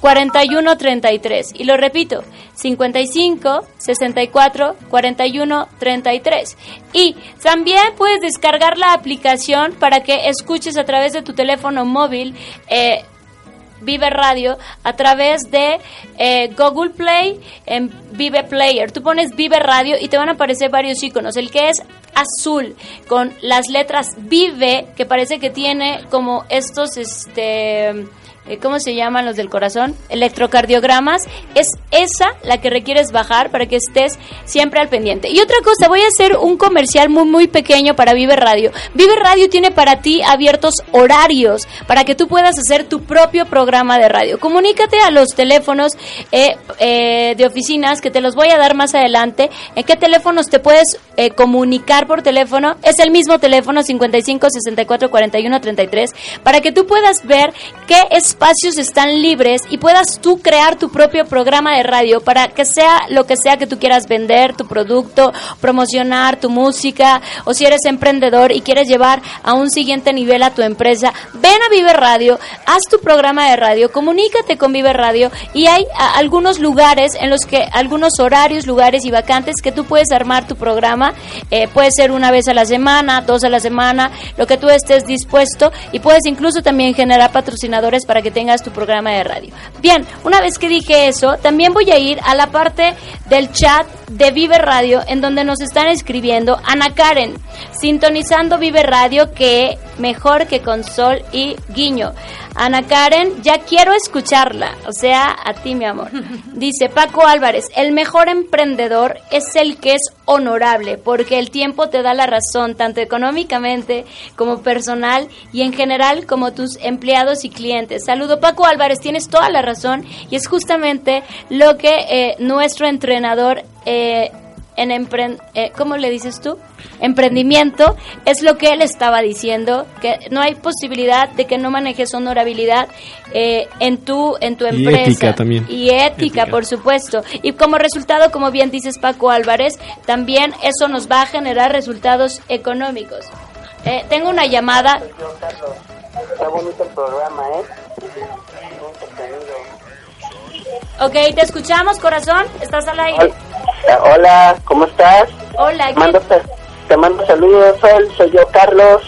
F: 41 33. Y lo repito, 55 64 41 33. Y también puedes descargar la aplicación para que escuches a través de tu teléfono móvil. Eh, Vive Radio a través de eh, Google Play en Vive Player. Tú pones Vive Radio y te van a aparecer varios iconos. El que es azul con las letras Vive, que parece que tiene como estos, este ¿cómo se llaman los del corazón? Electrocardiogramas, es esa la que requieres bajar para que estés siempre al pendiente. Y otra cosa, voy a hacer un comercial muy muy pequeño para Vive Radio. Vive Radio tiene para ti abiertos horarios para que tú puedas hacer tu propio programa de radio. Comunícate a los teléfonos eh, eh, de oficinas que te los voy a dar más adelante. ¿En qué teléfonos te puedes comunicar por teléfono? Es el mismo teléfono 55 64 41 33 para que tú puedas ver qué es espacios están libres y puedas tú crear tu propio programa de radio para que sea lo que sea que tú quieras vender, tu producto, promocionar tu música o si eres emprendedor y quieres llevar a un siguiente nivel a tu empresa, ven a Vive Radio, haz tu programa de radio, comunícate con Vive Radio y hay algunos lugares en los que, algunos horarios, lugares y vacantes que tú puedes armar tu programa, eh, puede ser una vez a la semana, dos a la semana, lo que tú estés dispuesto y puedes incluso también generar patrocinadores para que tengas tu programa de radio. Bien, una vez que dije eso, también voy a ir a la parte del chat de Vive Radio, en donde nos están escribiendo Ana Karen, sintonizando Vive Radio, que mejor que con Sol y Guiño. Ana Karen, ya quiero escucharla, o sea, a ti mi amor. Dice Paco Álvarez, el mejor emprendedor es el que es honorable, porque el tiempo te da la razón, tanto económicamente como personal y en general como tus empleados y clientes. Saludo Paco Álvarez, tienes toda la razón y es justamente lo que eh, nuestro entrenador... Eh, en emprend eh, ¿cómo le dices tú? Emprendimiento, es lo que él estaba diciendo, que no hay posibilidad de que no manejes honorabilidad eh, en tu en tu empresa.
G: Y ética también.
F: Y ética, por supuesto. Y como resultado, como bien dices Paco Álvarez, también eso nos va a generar resultados económicos. Eh, tengo una llamada.
E: Está bonito el programa, ¿eh?
F: Ok, te escuchamos, corazón. Estás al aire.
E: Hola, ¿cómo estás?
F: Hola,
E: mando, te mando saludos, Sol. Soy yo, Carlos.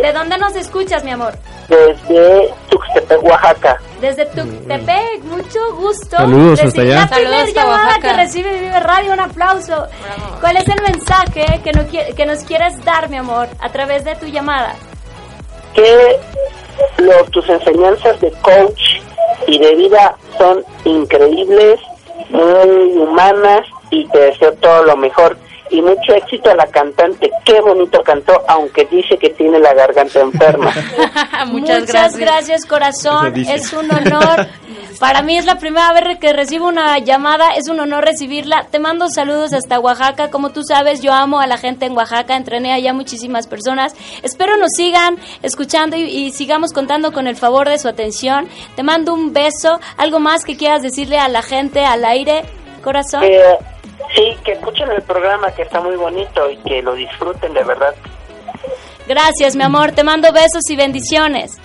F: ¿De dónde nos escuchas, mi amor?
E: Desde Tuxtepec, Oaxaca.
F: Desde Tuxtepec, mucho gusto.
G: Saludos hasta allá.
F: La primera llamada que recibe Vive Radio, un aplauso. ¿Cuál es el mensaje que, no, que nos quieres dar, mi amor, a través de tu llamada?
E: Que tus enseñanzas de coach y de vida son increíbles, muy humanas y te deseo todo lo mejor y mucho éxito a la cantante. Qué bonito cantó, aunque dice que tiene la garganta enferma.
F: Muchas, gracias. corazón. Es un honor. Para mí es la primera vez que recibo una llamada, es un honor recibirla. Te mando saludos hasta Oaxaca. Como tú sabes, yo amo a la gente en Oaxaca, entrené allá muchísimas personas. Espero nos sigan escuchando y, sigamos contando con el favor de su atención. Te mando un beso. ¿Algo más que quieras decirle a la gente al aire, corazón?
E: Eh, Sí, que escuchen el programa que está muy bonito y que lo disfruten de verdad.
F: Gracias, mi amor. Te mando besos y bendiciones.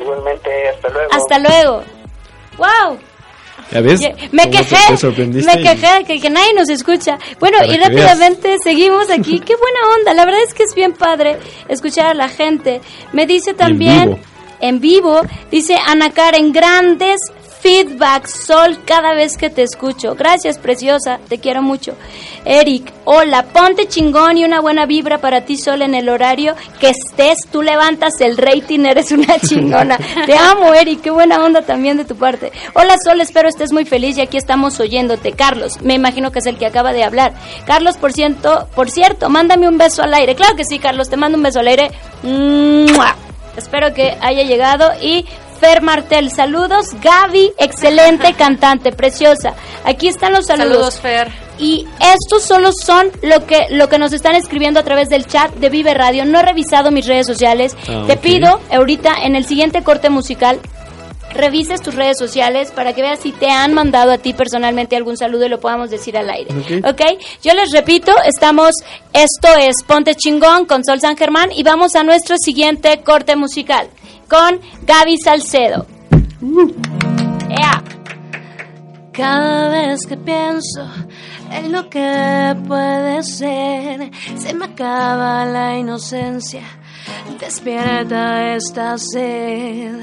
E: Igualmente, hasta luego.
F: Hasta luego. ¡Wow!
G: ¿Ya ves?
F: Me quejé, me quejé que, que, nadie nos escucha. Bueno, y rápidamente seguimos aquí. Qué buena onda, la verdad es que es bien padre escuchar a la gente. Me dice también en vivo, dice Ana Karen, grandes feedback, Sol, cada vez que te escucho. Gracias, preciosa, te quiero mucho. Eric, hola, ponte chingón y una buena vibra para ti, Sol, en el horario que estés. Tú levantas el rating, eres una chingona. te amo, Eric, qué buena onda también de tu parte. Hola, Sol, espero estés muy feliz y aquí estamos oyéndote. Carlos, me imagino que es el que acaba de hablar. Carlos, por cierto, por cierto, mándame un beso al aire. Claro que sí, Carlos, te mando un beso al aire. Espero que haya llegado y Fer Martel, saludos. Gaby, excelente cantante, preciosa. Aquí están los saludos.
H: Saludos, Fer.
F: Y estos solo son lo que, lo que nos están escribiendo a través del chat de Vive Radio. No he revisado mis redes sociales.
G: Ah,
F: Te pido ahorita en el siguiente corte musical revises tus redes sociales para que veas si te han mandado a ti personalmente algún saludo y lo podamos decir al aire.
G: Ok.
F: ¿Ok? Yo les repito, estamos, esto es Ponte Chingón con Sol San Germán y vamos a nuestro siguiente corte musical con Gaby Salcedo.
C: Cada vez que pienso en lo que puede ser, se me acaba la inocencia, despierta esta sed.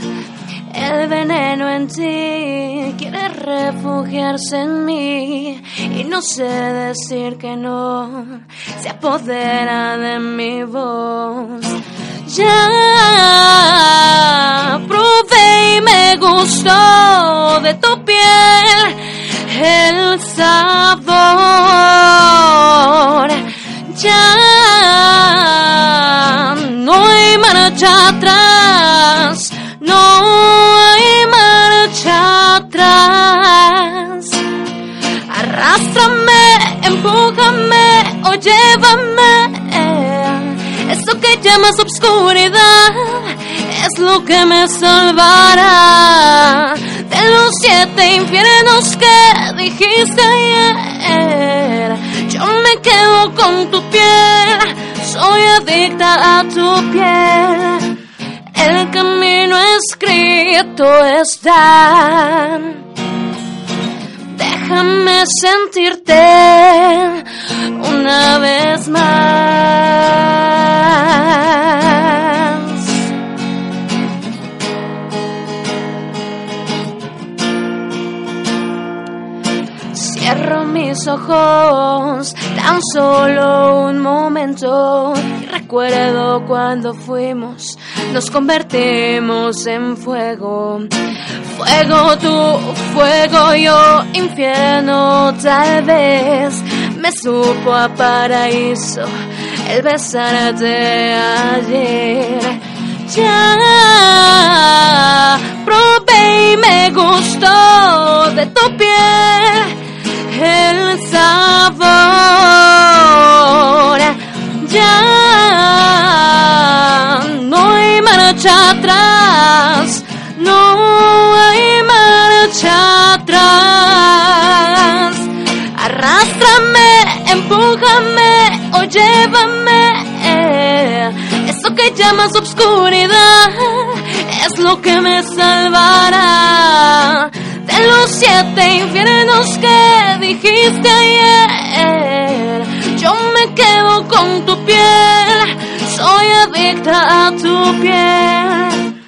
C: El veneno en ti quiere refugiarse en mí y no sé decir que no, se apodera de mi voz. Ya probé y me gustó de tu piel el sabor. Ya marcha atrás, no hay marcha atrás. Arrástrame, empújame o llévame. Eso que llamas obscuridad es lo que me salvará de los siete infiernos que dijiste ayer. Yo me quedo con tu piel, soy adicta a tu piel. El camino escrito está. Déjame sentirte una vez más. Cierro mis ojos tan solo un momento recuerdo cuando fuimos, nos convertimos en fuego. Fuego tú, fuego yo, infierno tal vez. Me supo a paraíso el besarte ayer. Ya probé y me gustó de tu piel el sabor. No hay marcha atrás. Arrástrame, empújame o llévame. Eso que llamas obscuridad es lo que me salvará de los siete infiernos que dijiste ayer. Yo me quedo con tu piel, soy adicta a tu piel.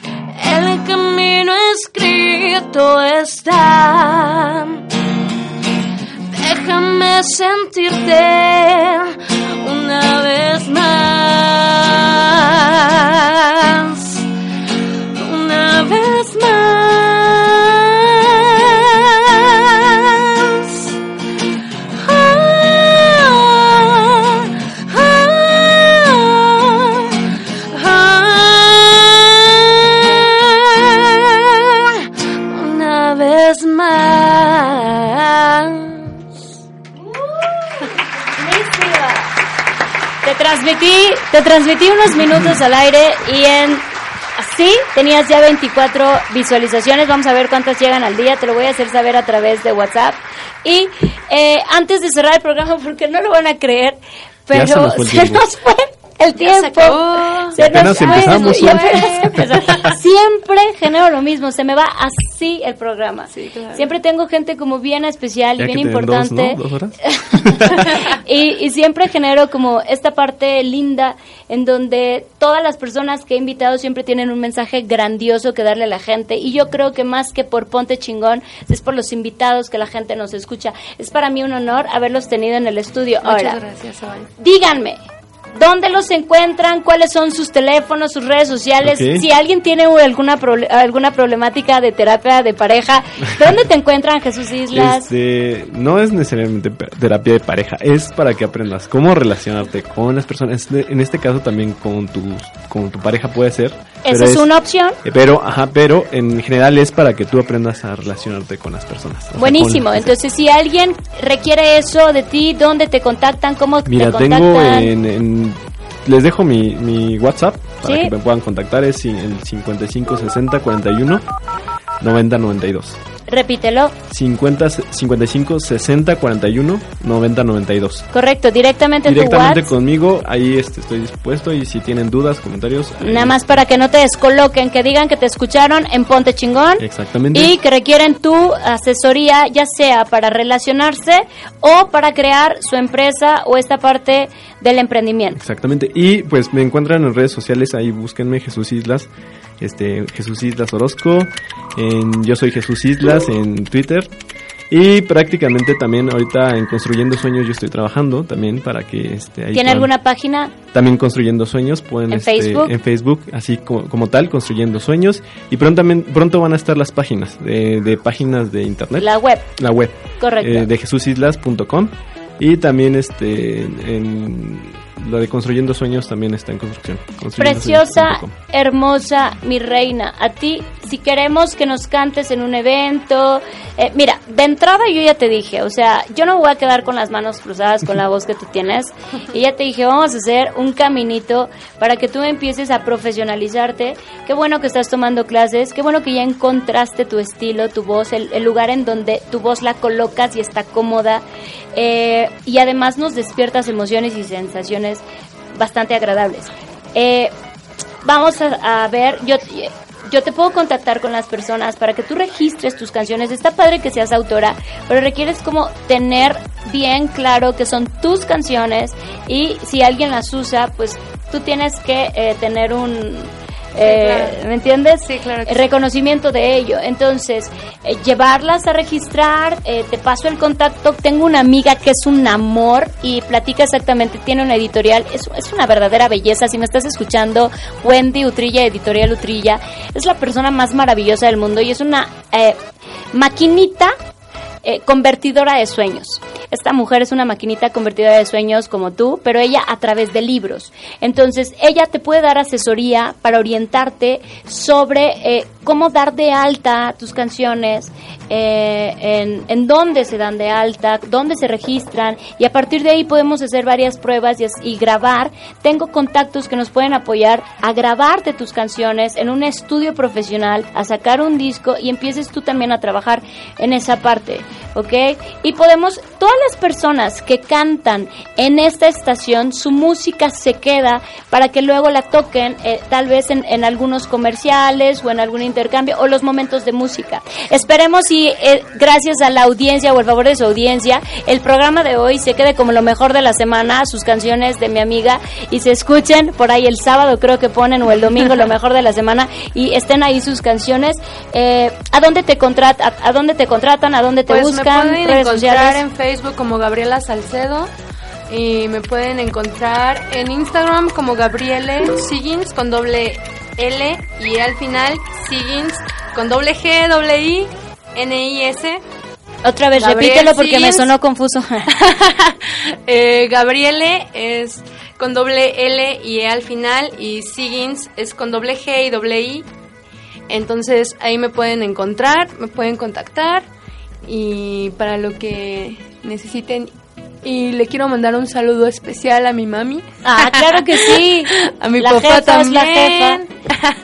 C: El camino escrito está. Déjame sentirte una vez más.
F: Transmití, te transmití unos minutos al aire y en así tenías ya 24 visualizaciones. Vamos a ver cuántas llegan al día. Te lo voy a hacer saber a través de WhatsApp. Y eh, antes de cerrar el programa, porque no lo van a creer, pero
G: se nos fue
F: se nos fue el tiempo. Se
G: Y apenas
F: nos. Siempre genero lo mismo, se me va así el programa. Siempre tengo gente como bien especial y
G: Ya
F: bien importante.
G: Dos, ¿no? ¿Dos horas?
F: y, y siempre genero como esta parte linda en donde todas las personas que he invitado siempre tienen un mensaje grandioso que darle a la gente y yo creo que más que por Ponte Chingón es por los invitados que la gente nos escucha. Es para mí un honor haberlos tenido en el estudio.
H: Muchas
F: Ahora,
H: gracias,
F: díganme. ¿Dónde los encuentran? ¿Cuáles son sus teléfonos, sus redes sociales? Si alguien tiene alguna proble- alguna problemática de terapia de pareja, ¿dónde te encuentran, Jesús Islas?
G: Este, no es necesariamente terapia de pareja, es para que aprendas cómo relacionarte con las personas. En este caso también con tu, con tu pareja puede ser.
F: Esa es una opción.
G: eh, Pero, ajá, pero en general es para que tú aprendas a relacionarte con las personas. sea,
F: Buenísimo. Entonces, si alguien requiere eso de ti, ¿dónde te contactan? ¿Cómo
G: Mira,
F: te
G: tengo
F: contactan?
G: en, en- Les dejo mi, mi WhatsApp para
F: Sí.
G: que me puedan contactar. Es el 55 60 41 9092.
F: Repítelo.
G: 50, 55 60 41 90 92.
F: Correcto, directamente,
G: Directamente
F: en tu
G: conmigo, ahí este, estoy dispuesto y si tienen dudas, comentarios. ahí-
F: Nada más para que no te descoloquen, que digan que te escucharon en Ponte Chingón.
G: Exactamente.
F: Y que requieren tu asesoría, ya sea para relacionarse o para crear su empresa o esta parte del emprendimiento.
G: Exactamente. Y pues me encuentran en redes sociales, ahí búsquenme Jesús Islas, este Jesús Islas Orozco, en Yo soy Jesús Islas en Twitter. Y prácticamente también ahorita en Construyendo Sueños yo estoy trabajando también para que este ahí
F: ¿Tiene alguna página?
G: también Construyendo Sueños pueden
F: ¿En
G: este,
F: Facebook?
G: en Facebook así como, como tal Construyendo Sueños y pronto pronto van a estar las páginas de, de páginas de internet
F: La web.
G: la web
F: Correcto.
G: eh, de jesusislas.com y también este en lo de construyendo sueños también está en construcción
F: Preciosa, hermosa, mi reina. A ti, si queremos que nos cantes en un evento, eh, mira, de entrada yo ya te dije, o sea, yo no voy a quedar con las manos cruzadas con la voz que tú tienes. Y ya te dije, vamos a hacer un caminito para que tú empieces a profesionalizarte. Qué bueno que estás tomando clases, qué bueno que ya encontraste tu estilo, tu voz, el, el lugar en donde tu voz la colocas y está cómoda. Eh, y además nos despiertas emociones y sensaciones bastante agradables. Eh, vamos a, ver, yo, yo te puedo contactar con las personas para que tú registres tus canciones. Está padre que seas autora, pero requieres como tener bien claro que son tus canciones y si alguien las usa, pues tú tienes que eh, tener un... eh,
H: claro.
F: ¿Me entiendes?
H: Sí, claro que sí.
F: reconocimiento de ello. Entonces, eh, llevarlas a registrar, eh, te paso el contacto. Tengo una amiga que es un amor y platica exactamente, tiene una editorial, es, es una verdadera belleza. Si me estás escuchando, Wendy Utrilla, Editorial Utrilla, es la persona más maravillosa del mundo y es una eh, maquinita eh, convertidora de sueños. Esta mujer es una maquinita convertidora de sueños como tú, pero ella a través de libros. Entonces, ella te puede dar asesoría para orientarte sobre eh, cómo dar de alta tus canciones, eh, en, en dónde se dan de alta, dónde se registran, y a partir de ahí podemos hacer varias pruebas y, y grabar. Tengo contactos que nos pueden apoyar a grabarte tus canciones en un estudio profesional, a sacar un disco y empieces tú también a trabajar en esa parte, ¿ok? Y podemos, todas las personas que cantan en esta estación, su música se queda para que luego la toquen eh, tal vez en, en algunos comerciales o en algún intercambio o los momentos de música. Esperemos y eh, gracias a la audiencia o el favor de su audiencia, el programa de hoy se quede como lo mejor de la semana, sus canciones de mi amiga y se escuchen por ahí el sábado creo que ponen o el domingo lo mejor de la semana y estén ahí sus canciones. Eh, ¿A dónde te contratan? A, a dónde te contratan? ¿A dónde te
H: Pues
F: buscan?
H: me pueden
F: redes
H: encontrar
F: sociales.
H: en Facebook como Gabriela Salcedo y me pueden encontrar en Instagram como Gabriele Siggins con doble L y al final Siggins con doble G, doble I, N I S.
F: Otra vez,
H: Gabriel
F: repítelo porque me sonó confuso.
H: Eh, Gabriele es con doble L y E al final y Siggins es con doble G y doble I. Entonces ahí me pueden encontrar, me pueden contactar y para lo que necesiten. Y le quiero mandar un saludo especial a mi mami.
F: Ah, claro que sí.
H: A mi
F: La
H: papá
F: jefa es
H: también.
F: la jefa.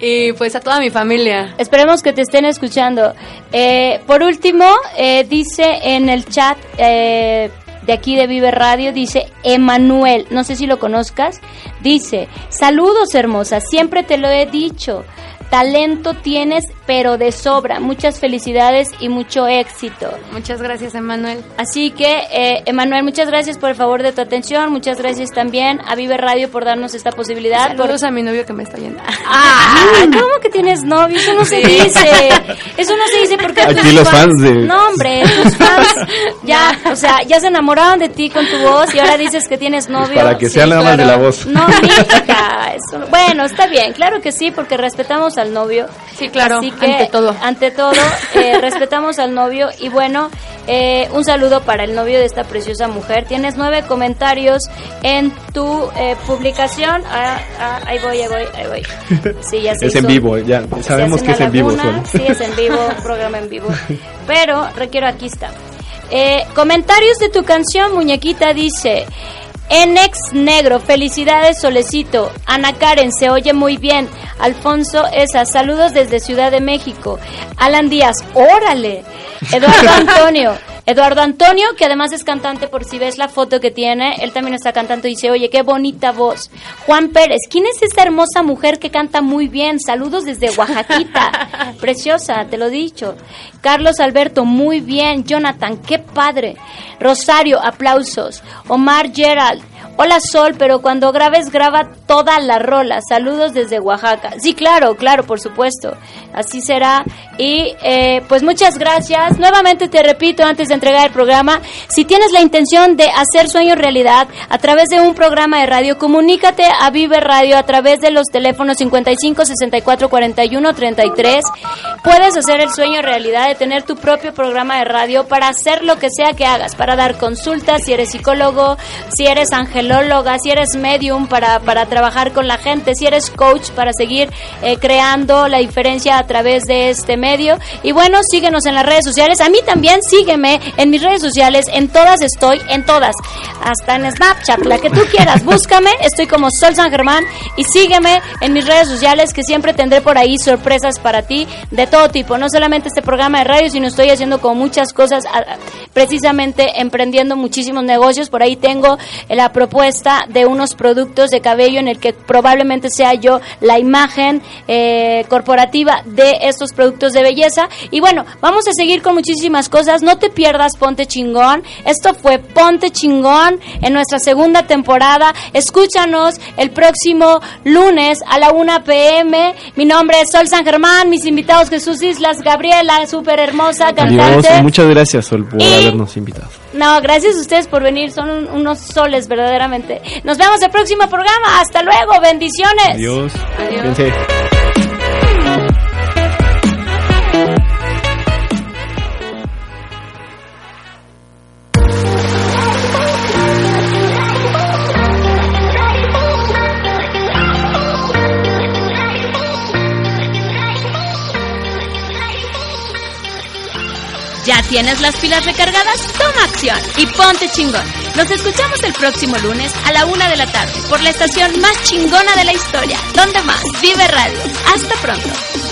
H: y pues a toda mi familia.
F: Esperemos que te estén escuchando. Eh, por último, eh, dice en el chat eh, de aquí de Vive Radio, dice Emanuel, no sé si lo conozcas, dice, saludos hermosa, siempre te lo he dicho, talento tienes pero de sobra, muchas felicidades y mucho éxito.
H: Muchas gracias, Emanuel.
F: Así que, eh, Emanuel, muchas gracias por el favor de tu atención, muchas gracias también a Vive Radio por darnos esta posibilidad. por-
H: Saludos a mi novio que me está viendo.
F: Ah, ¿cómo que tienes novio? Eso no se dice. Eso no se dice porque
G: Aquí los fans de-
F: No, hombre, tus fans ya, o sea, ya se enamoraron de ti con tu voz y ahora dices que tienes novio.
G: Para que
F: Sí,
G: sea nada más de la voz.
F: No, mija, eso- bueno, está bien, claro que sí, porque respetamos al novio.
H: Sí, claro,
F: Así que,
H: ante todo.
F: Ante todo, eh, respetamos al novio y bueno, eh, un saludo para el novio de esta preciosa mujer. Tienes nueve comentarios en tu eh, publicación. Ah, ah, ahí voy, ahí voy, ahí voy. Sí, ya se
G: Es en vivo, ya sabemos que es en vivo. solo.
F: Sí, es en vivo, un programa en vivo. Pero requiero, aquí está. Eh, comentarios de tu canción, muñequita, dice... Enex Negro, felicidades Solecito. Ana Karen, se oye muy bien. Alfonso Esa, saludos desde Ciudad de México. Alan Díaz, órale. Eduardo Antonio, Eduardo Antonio, que además es cantante, por si ves la foto que tiene, él también está cantando y dice, oye, qué bonita voz. Juan Pérez, ¿quién es esta hermosa mujer que canta muy bien? Saludos desde Oaxaquita. Preciosa, te lo he dicho. Carlos Alberto, muy bien. Jonathan, qué padre. Rosario, aplausos. Omar Gerald, Hola Sol, pero cuando grabes graba toda la rola. Saludos desde Oaxaca. Sí, claro, claro, por supuesto. Así será. Y eh, pues muchas gracias. Nuevamente te repito antes de entregar el programa, si tienes la intención de hacer sueños realidad a través de un programa de radio, comunícate a Vive Radio a través de los teléfonos 55 64 41 33. Puedes hacer el sueño realidad de tener tu propio programa de radio para hacer lo que sea que hagas, para dar consultas, si eres psicólogo, si eres ángel si eres medium para, para trabajar con la gente, si eres coach para seguir eh, creando la diferencia a través de este medio. Y bueno, síguenos en las redes sociales. A mí también sígueme en mis redes sociales. En todas estoy, en todas. Hasta en Snapchat, la que tú quieras. Búscame, estoy como Sol San Germán y sígueme en mis redes sociales que siempre tendré por ahí sorpresas para ti de todo tipo. No solamente este programa de radio, sino estoy haciendo como muchas cosas, precisamente emprendiendo muchísimos negocios. Por ahí tengo la propuesta de unos productos de cabello en el que probablemente sea yo la imagen eh, corporativa de estos productos de belleza. Y bueno, vamos a seguir con muchísimas cosas. No te pierdas Ponte Chingón. Esto fue Ponte Chingón en nuestra segunda temporada. Escúchanos el próximo lunes a la 1 pm. Mi nombre es Sol San Germán. Mis invitados Jesús Islas, Gabriela, súper hermosa cantante.
G: Muchas gracias Sol por habernos invitado.
F: No, gracias a ustedes por venir. Son unos soles verdaderamente nos vemos el próximo programa. Hasta luego. Bendiciones.
G: Adiós. Adiós.
F: ¿Ya tienes las pilas recargadas? Toma acción y ponte chingón. Nos escuchamos el próximo lunes a la una de la tarde por la estación más chingona de la historia. ¿Dónde más? Vive Radio. Hasta pronto.